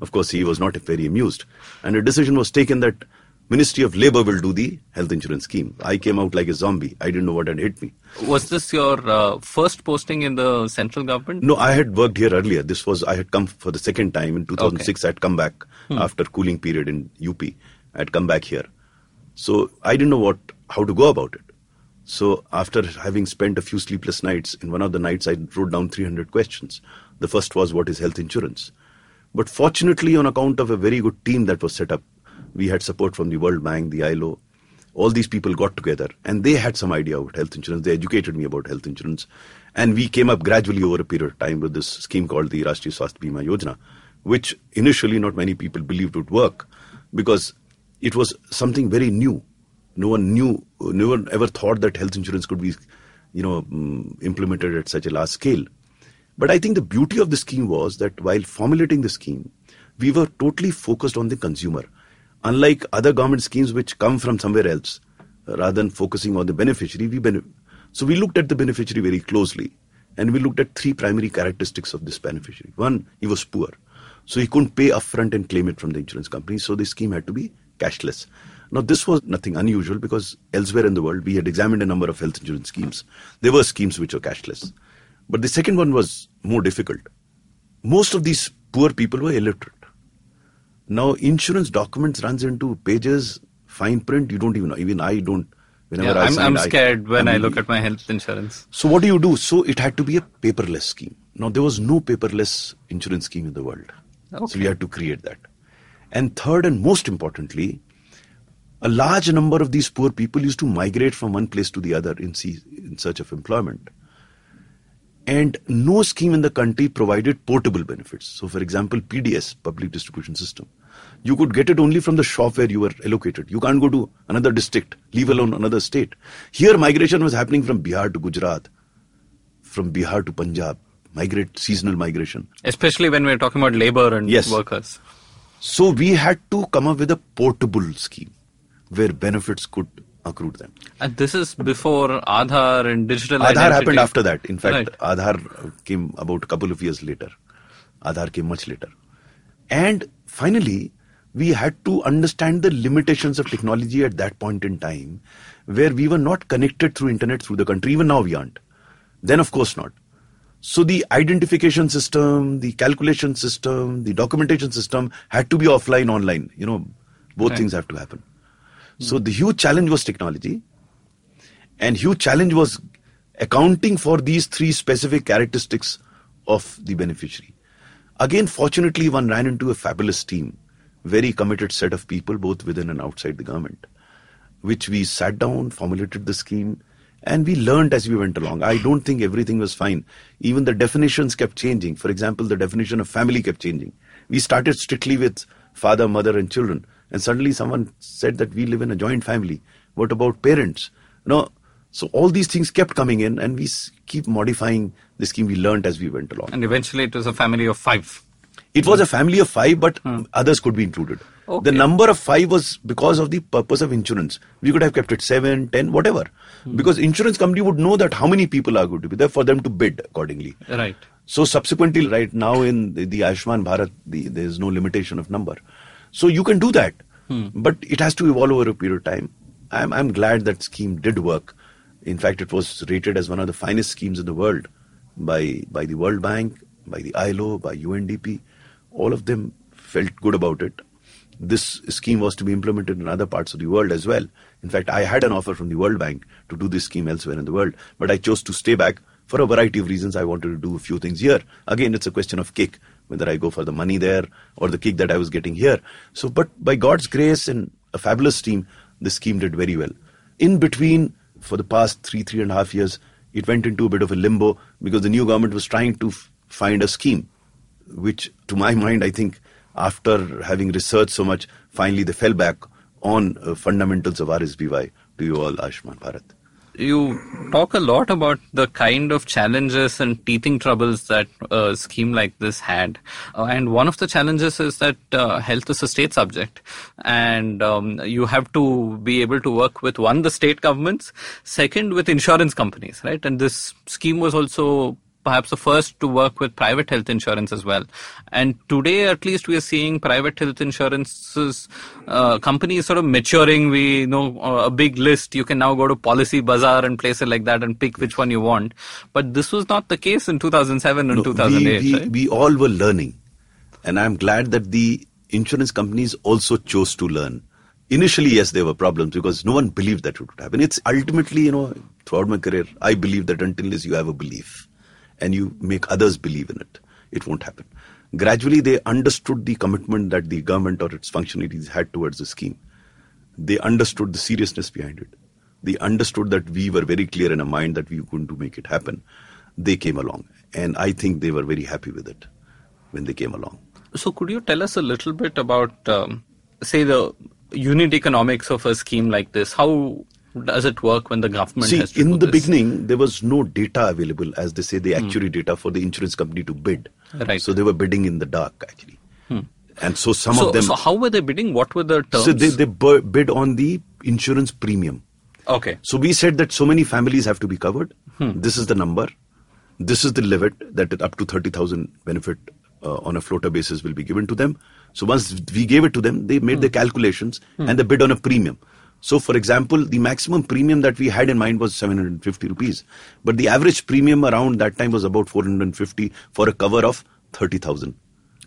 Of course, he was not very amused. And a decision was taken that Ministry of Labour will do the health insurance scheme. I came out like a zombie. I didn't know what had hit me. Was this your uh, first posting in the central government? No, I had worked here earlier. This was I had come for the second time in 2006. I had come back after cooling period in UP. I had come back here, so I didn't know what how to go about it. So after having spent a few sleepless nights, in one of the nights I wrote down 300 questions. The first was what is health insurance, but fortunately, on account of a very good team that was set up, we had support from the World Bank, the ILO, all these people got together and they had some idea about health insurance. They educated me about health insurance. And we came up gradually over a period of time with this scheme called the Rashtriya Swasthya Bima Yojana, which initially not many people believed would work because it was something very new. No one knew, no one ever thought that health insurance could be, you know, mm, implemented at such a large scale. But I think the beauty of the scheme was that while formulating the scheme, we were totally focused on the consumer. Unlike other government schemes which come from somewhere else, rather than focusing on the beneficiary, we bene- so we looked at the beneficiary very closely and we looked at three primary characteristics of this beneficiary. One, he was poor. So he couldn't pay upfront and claim it from the insurance company. So the scheme had to be cashless. Now, this was nothing unusual because elsewhere in the world, we had examined a number of health insurance schemes. There were schemes which were cashless. But the second one was more difficult. Most of these poor people were illiterate. Now, insurance documents runs into pages, fine print, you don't even know. Even I don't. Whenever Yeah, I I'm, I'm it, I- scared when I, mean, look at my health insurance. so what do you do? So it had to be a paperless scheme. Now there was no paperless insurance scheme in the world. So we had to create that. And third and most importantly, a large number of these poor people used to migrate from one place to the other in, in search of employment. And no scheme in the country provided portable benefits. So, for example, PDS, Public Distribution System, you could get it only from the shop where you were allocated. You can't go to another district, leave alone another state. Here, migration was happening from Bihar to Gujarat, from Bihar to Punjab, migrate, seasonal migration. Especially when we're talking about labor and Yes. workers. So we had to come up with a portable scheme where benefits could accrue to them. And this is before Aadhaar and digital Aadhaar identity. happened after that. In fact, Right. Aadhaar came about a couple of years later. Aadhaar came much later. And finally, we had to understand the limitations of technology at that point in time where we were not connected through internet through the country. Even now we aren't. Then of course not. So the identification system, the calculation system, the documentation system had to be offline, online. You know, both Right. things have to happen. So the huge challenge was technology. And huge challenge was accounting for these three specific characteristics of the beneficiary. Again, fortunately, one ran into a fabulous team, very committed set of people, both within and outside the government, which we sat down, formulated the scheme, and we learned as we went along. I don't think everything was fine. Even the definitions kept changing. For example, the definition of family kept changing. We started strictly with father, mother, and children, and suddenly someone said that we live in a joint family. What about parents? No. So all these things kept coming in, and we keep modifying the scheme. We learned as we went along. And eventually it was a family of five. It was a family of five, but hmm. others could be included. Okay. The number of five was because of the purpose of insurance. We could have kept it seven, ten, whatever. Hmm. Because insurance company would know that how many people are going to be there for them to bid accordingly. Right. So subsequently, right now in the, the Ayushman Bharat, the, there is no limitation of number. So you can do that, hmm. but it has to evolve over a period of time. I'm, I'm glad that scheme did work. In fact, it was rated as one of the finest schemes in the world by, by the World Bank, by the ILO, by UNDP. All of them felt good about it. This scheme was to be implemented in other parts of the world as well. In fact, I had an offer from the World Bank to do this scheme elsewhere in the world, but I chose to stay back for a variety of reasons. I wanted to do a few things here. Again, it's a question of kick, whether I go for the money there or the kick that I was getting here. So, but by God's grace and a fabulous team, the scheme did very well. In between, for the past three, three and a half years, it went into a bit of a limbo because the new government was trying to f- find a scheme, which, to my mind, I think, after having researched so much, finally they fell back on uh, fundamentals of RSBY to you all, Ashman Bharat. You talk a lot about the kind of challenges and teething troubles that a scheme like this had. Uh, and one of the challenges is that uh, health is a state subject. And um, you have to be able to work with one, the state governments, second, with insurance companies, right? And this scheme was also perhaps the first to work with private health insurance as well. And today, at least, we are seeing private health insurances uh, companies sort of maturing. We know uh, a big list. You can now go to Policy Bazaar and place places like that and pick which one you want. But this was not the case in 2007 and No, 2008. we, we, right? we all were learning. And I'm glad that the insurance companies also chose to learn. Initially, yes, there were problems because no one believed that it would happen. It's ultimately, you know, throughout my career, I believe that until this you have a belief and you make others believe in it, it won't happen. Gradually, they understood the commitment that the government or its functionaries had towards the scheme. they understood the seriousness behind it. They understood that we were very clear in our mind that we were going to make it happen. They came along, and I think they were very happy with it when they came along. So, could you tell us a little bit about, um, say, the unit economics of a scheme like this? How does it work when the government See, has to in the this? beginning, there was no data available, as they say, the actuary data for the insurance company to bid. Right. So they were bidding in the dark, actually. And so some so, of them. so how were they bidding? What were the terms? so they, they bid on the insurance premium. okay. So we said that so many families have to be covered. Hmm. This is the number. This is the limit that up to 30,000 benefit uh, on a floater basis will be given to them. So once we gave it to them, they made Hmm. the calculations and they bid on a premium. So for example, the maximum premium that we had in mind was 750 rupees. But the average premium around that time was about 450 for a cover of 30,000.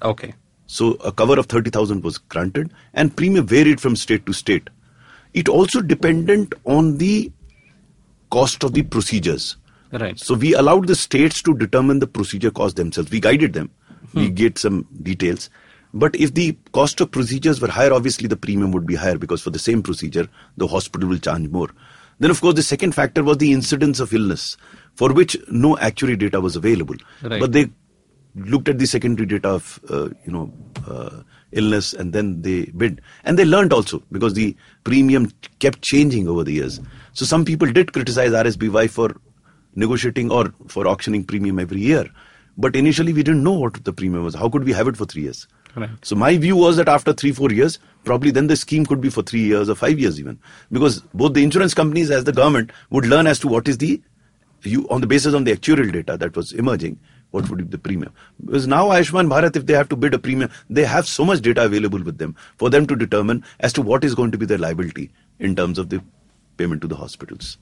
Okay. So a cover of 30,000 was granted and premium varied from state to state. It also dependent on the cost of the procedures. Right. So we allowed the states to determine the procedure cost themselves. We guided them. We hmm. get some details. But if the cost of procedures were higher, obviously the premium would be higher because for the same procedure, the hospital will charge more. Then, of course, the second factor was the incidence of illness, for which no actuary data was available. Right. But they looked at the secondary data of, uh, you know, uh, illness and then they bid. And they learned also because the premium kept changing over the years. So some people did criticize RSBY for negotiating or for auctioning premium every year. But initially we didn't know what the premium was. How could we have it for three years? So my view was that after three, four years, probably then the scheme could be for three years or five years even. Because both the insurance companies as the government would learn as to what is the, you on the basis of the actuarial data that was emerging, what would be the premium. Because now Ayushman Bharat, if they have to bid a premium, they have so much data available with them for them to determine as to what is going to be their liability in terms of the payment to the hospitals.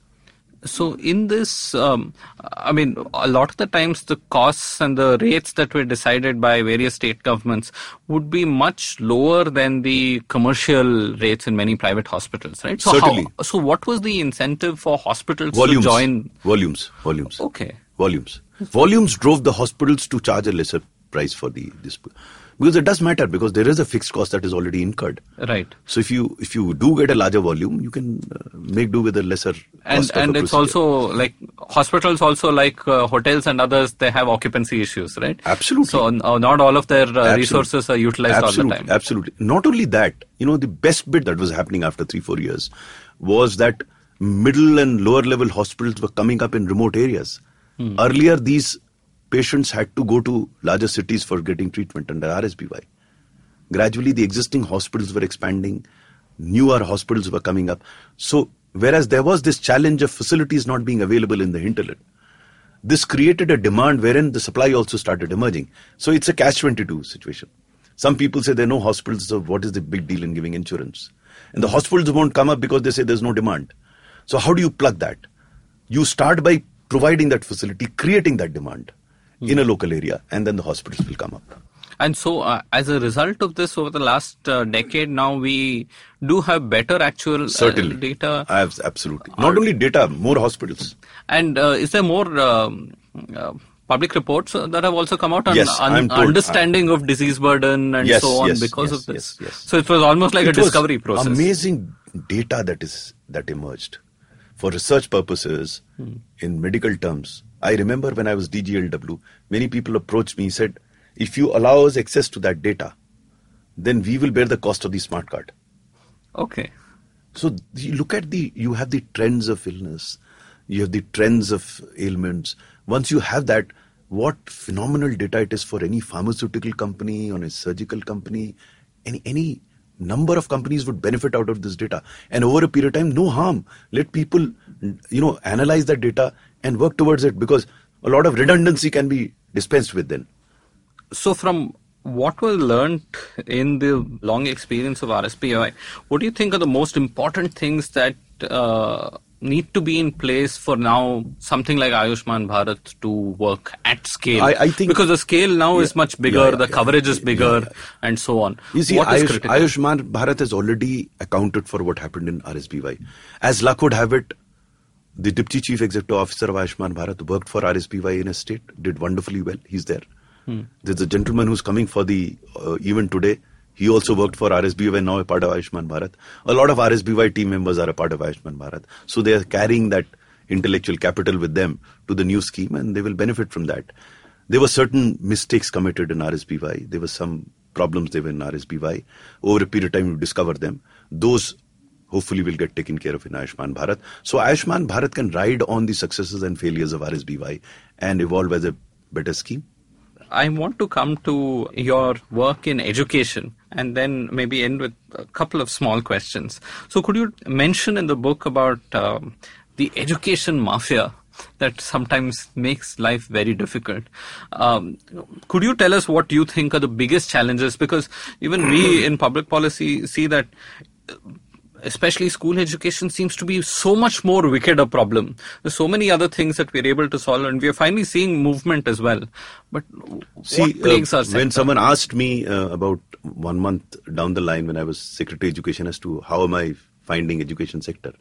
So in this, um, I mean, a lot of the times the costs and the rates that were decided by various state governments would be much lower than the commercial rates in many private hospitals, right? So Certainly. How, so what was the incentive for hospitals Volumes. to join? Volumes. Volumes. Okay. volumes. Volumes drove the hospitals to charge a lesser price for the this because it does matter because there is a fixed cost that is already incurred. Right. So if you if you do get a larger volume, you can uh, make do with a lesser And cost and it's also like hospitals also like uh, hotels and others they have occupancy issues, right? Absolutely. So uh, not all of their uh, resources are utilized absolutely, all the time. Absolutely. Not only that, you know, the best bit that was happening after three, four years was that middle and lower level hospitals were coming up in remote areas. Hmm. Earlier, these patients had to go to larger cities for getting treatment under RSBY. Gradually, the existing hospitals were expanding, newer hospitals were coming up. So, whereas there was this challenge of facilities not being available in the hinterland, this created a demand wherein the supply also started emerging. So it's a catch 22 situation. Some people say there are no hospitals, so what is the big deal in giving insurance? And the hospitals won't come up because they say there's no demand. So how do you plug that? You start by providing that facility, creating that demand in a local area, and then the hospitals will come up. And so, uh, as a result of this, over the last uh, decade now, we do have better actual uh, Certainly. data. I have, absolutely. Not only data, more hospitals. And uh, is there more um, uh, public reports that have also come out on Yes, un- I'm understanding of disease burden and Yes, so on yes, because of this? yes, yes. So it was almost like a It was discovery process. Amazing data that is that emerged for research purposes Hmm. in medical terms. I remember when I was DGLW, many people approached me and said, "If you allow us access to that data, then we will bear the cost of the smart card." Okay. So you look at the you have the trends of illness, you have the trends of ailments. Once you have that, what phenomenal data it is for any pharmaceutical company or a surgical company, any any number of companies would benefit out of this data. And over a period of time, no harm. Let people you know analyze that data and work towards it because a lot of redundancy can be dispensed with then. So, from what was learned in the long experience of RSBY, what do you think are the most important things that uh, need to be in place for now something like Ayushman Bharat to work at scale? I- I think- because the scale now is much bigger, Yeah, yeah, the yeah. coverage is bigger, yeah. and so on. You see, Ayush? Ayushman Bharat has already accounted for what happened in RSBY. As luck would have it, the Deputy Chief Executive Officer of Ayushman Bharat worked for RSBY in a state, did wonderfully well. He's there. There's a gentleman who's coming for the uh, event today. He also worked for RSBY, now a part of Ayushman Bharat. A lot of RSBY team members are a part of Ayushman Bharat. So they are carrying that intellectual capital with them to the new scheme and they will benefit from that. There were certain mistakes committed in RSBY. There were some problems there were in RSBY. Over a period of time, you discover them. Those hopefully will get taken care of in Ayushman Bharat. So Ayushman Bharat can ride on the successes and failures of RSBY and evolve as a better scheme. I want to come to your work in education and then maybe end with a couple of small questions. So, could you mention in the book about um, the education mafia that sometimes makes life very difficult. Um, could you tell us what you think are the biggest challenges? Because even we in public policy see that especially school education seems to be so much more wicked a problem. There's so many other things that we're able to solve, and we're finally seeing movement as well. But See, what plagues uh, when someone asked me uh, about one month down the line when I was Secretary Education as to how am I finding education sector,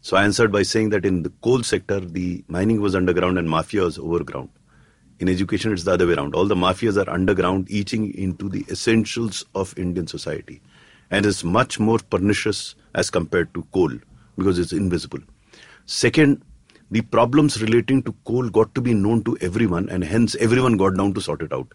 so I answered by saying that in the coal sector, the mining was underground and mafia was overground. In education, it's the other way around. All the mafias are underground, eating into the essentials of Indian society, and is much more pernicious as compared to coal because it's invisible. Second, the problems relating to coal got to be known to everyone, and hence everyone got down to sort it out.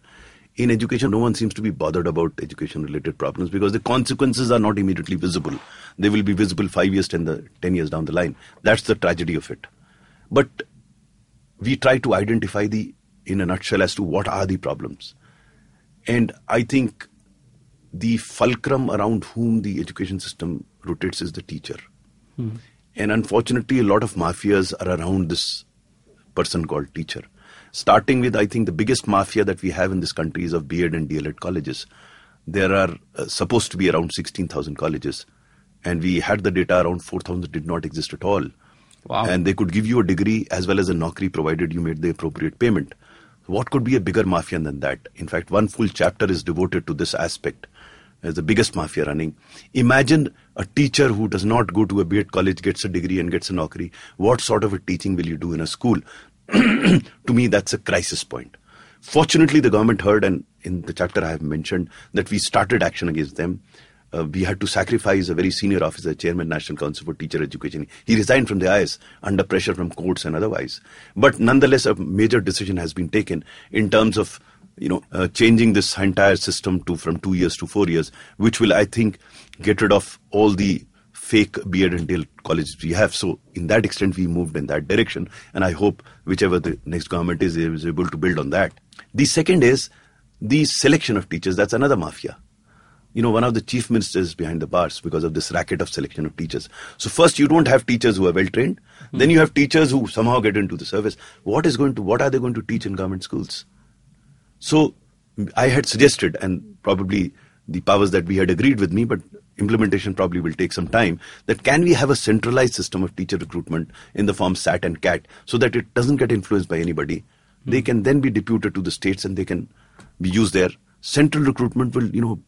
In education, no one seems to be bothered about education related problems because the consequences are not immediately visible. They will be visible five years, ten, the, 10 years down the line. That's the tragedy of it. But we try to identify the, in a nutshell, as to what are the problems. And I think the fulcrum around whom the education system rotates is the teacher. And unfortunately, a lot of mafias are around this person called teacher. Starting with, I think, the biggest mafia that we have in this country is of B.Ed and D.Ed colleges. There are uh, supposed to be around 16,000 colleges, and we had the data around 4,000 did not exist at all. Wow. And they could give you a degree as well as a Naukri provided you made the appropriate payment. What could be a bigger mafia than that? In fact, one full chapter is devoted to this aspect as the biggest mafia running. Imagine a teacher who does not go to a B.Ed college, gets a degree and gets a Naukri. What sort of a teaching will you do in a school? to me, that's a crisis point. Fortunately, the government heard, and in the chapter I have mentioned, that we started action against them. Uh, we had to sacrifice a very senior officer, Chairman National Council for Teacher Education. He resigned from the IS under pressure from courts and otherwise. But nonetheless, a major decision has been taken in terms of you know uh, changing this entire system to from two years to four years, which will, I think, get rid of all the fake B.Ed and D.Ed colleges we have. So, in that extent, we moved in that direction, and I hope whichever the next government is, is able to build on that. The second is the selection of teachers. That's another mafia. You know, one of the chief ministers behind the bars because of this racket of selection of teachers. So first, you don't have teachers who are well trained. Then you have teachers who somehow get into the service. What is going to? What are they going to teach in government schools? So I had suggested, and probably the powers that we had agreed with me, but implementation probably will take some time, that can we have a centralized system of teacher recruitment in the form SAT and CAT so that it doesn't get influenced by anybody? They hmm. can then be deputed to the states and they can be used there. Central recruitment will, you know,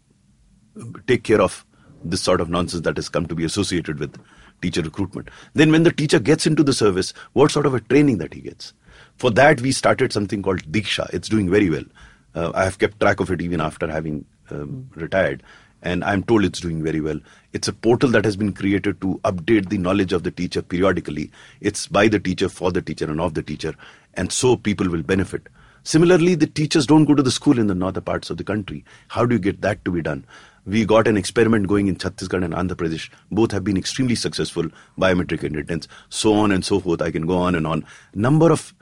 take care of this sort of nonsense that has come to be associated with teacher recruitment. Then, when the teacher gets into the service, what sort of a training that he gets? For that, we started something called Diksha. It's doing very well. Uh, I have kept track of it even after having um, retired, and I'm told it's doing very well. It's a portal that has been created to update the knowledge of the teacher periodically. It's by the teacher, for the teacher, and of the teacher, and so people will benefit. Similarly, the teachers don't go to the school in the northern parts of the country. How do you get that to be done? We got an experiment going in Chhattisgarh and Andhra Pradesh. Both have been extremely successful, biometric attendance, so on and so forth. I can go on and on. Number of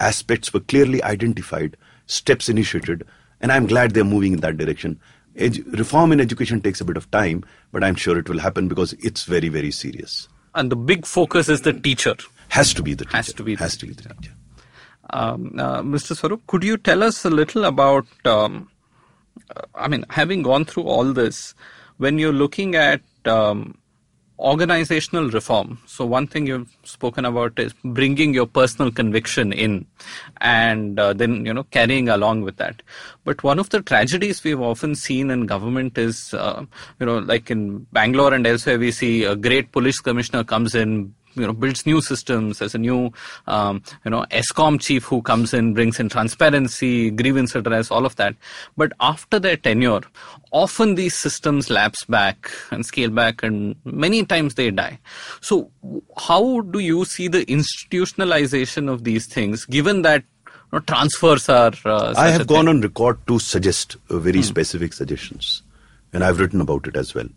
aspects were clearly identified, steps initiated, and I'm glad they're moving in that direction. Edu- reform in education takes a bit of time, but I'm sure it will happen because it's very, very serious. and the big focus is the teacher. Has to be the teacher. Has to be the Has to be the teacher. Um, uh, Mr. Swarup, could you tell us a little about, um, uh, I mean, having gone through all this, when you're looking at um, organizational reform, so one thing you've spoken about is bringing your personal conviction in and uh, then, you know, carrying along with that. But one of the tragedies we've often seen in government is, uh, you know, like in Bangalore and elsewhere, we see a great police commissioner comes in, you know builds new systems. There's a new um, you know ESCOM chief who comes in, brings in transparency, grievance redress, all of that. But after their tenure, often these systems lapse back and scale back, and many times they die. So, how do you see the institutionalization of these things, given that you know, transfers are? Uh, I have gone on record to suggest uh, very specific suggestions, and I've written about it as well.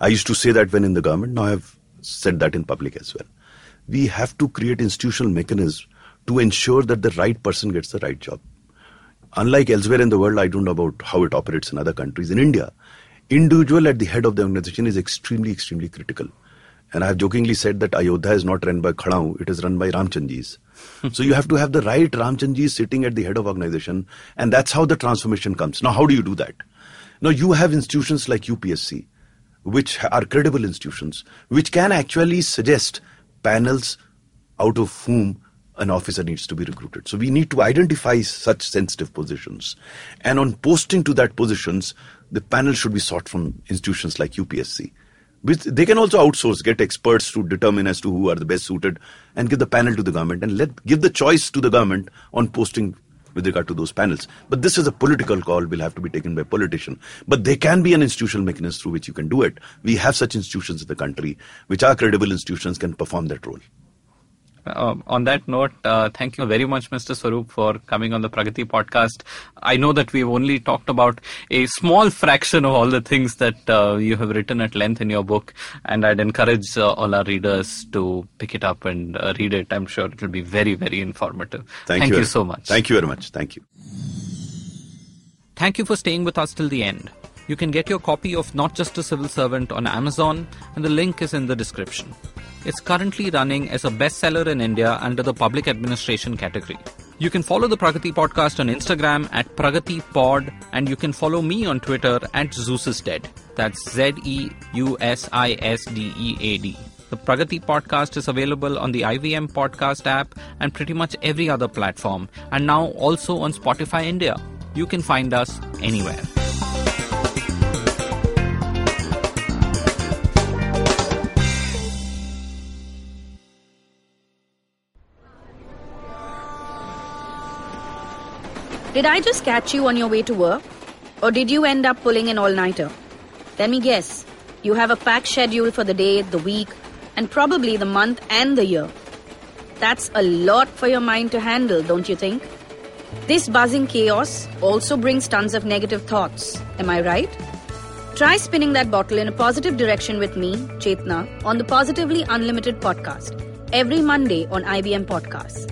I used to say that when in the government, now I've said that in public as well. We have to create institutional mechanisms to ensure that the right person gets the right job. Unlike elsewhere in the world, I don't know about how it operates in other countries. In India, individual at the head of the organization is extremely, extremely critical. And I have jokingly said that Ayodhya is not run by Khadau, it is run by Ramchandjis. so you have to have the right Ramchandjis sitting at the head of organization, and that's how the transformation comes. Now, how do you do that? Now, you have institutions like UPSC, which are credible institutions, which can actually suggest panels out of whom an officer needs to be recruited. So we need to identify such sensitive positions. And on posting to that positions, the panel should be sought from institutions like UPSC. Which they can also outsource, get experts to determine as to who are the best suited and give the panel to the government and let give the choice to the government on posting with regard to those panels. But this is a political call, will have to be taken by politician. But there can be an institutional mechanism through which you can do it. We have such institutions in the country, which are credible institutions, can perform that role. Um, on that note, uh, thank you very much, Mr. Swarup, for coming on the Pragati podcast. I know that we've only talked about a small fraction of all the things that uh, you have written at length in your book, and I'd encourage uh, all our readers to pick it up and uh, read it. I'm sure it will be very, very informative. Thank, you very- so much. Thank you very much. Thank you. Thank you for staying with us till the end. You can get your copy of Not Just a Civil Servant on Amazon, and the link is in the description. It's currently running as a bestseller in India under the public administration category. You can follow the Pragati podcast on Instagram at Pragati Pod, and you can follow me on Twitter at Zeus is Dead. That's Z E U S I S D E A D. The Pragati podcast is available on the IVM podcast app and pretty much every other platform, and now also on Spotify India. You can find us anywhere. Did I just catch you on your way to work? Or did you end up pulling an all nighter? Let me guess. You have a packed schedule for the day, the week, and probably the month and the year. That's a lot for your mind to handle, don't you think? This buzzing chaos also brings tons of negative thoughts. Am I right? Try spinning that bottle in a positive direction with me, Chetna, on the Positively Unlimited podcast every Monday on IVM Podcasts.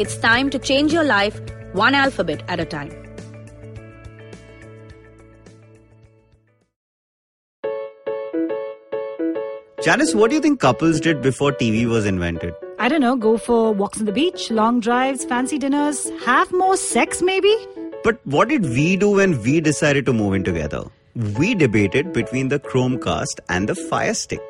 It's time to change your life one alphabet at a time. Janice, what do you think couples did before TV was invented? I don't know, go for walks on the beach, long drives, fancy dinners, have more sex maybe? But what did we do when we decided to move in together? We debated between the Chromecast and the Fire Stick.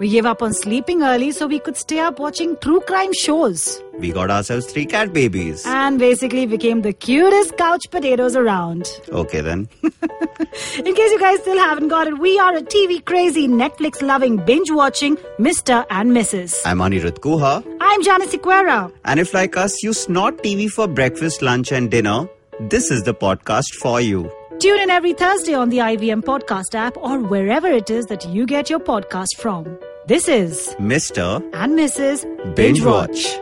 We gave up on sleeping early so we could stay up watching true crime shows. We got ourselves three cat babies. And basically became the cutest couch potatoes around. Okay then. In case you guys still haven't got it, we are a TV crazy, Netflix loving, binge watching Mr. and Mrs. I'm Anirudh Guha. I'm Janice Sequeira. And if like us you snort TV for breakfast, lunch and dinner, this is the podcast for you. Tune in every Thursday on the IVM podcast app or wherever it is that you get your podcast from. This is Mr. and Mrs. Binge Watch.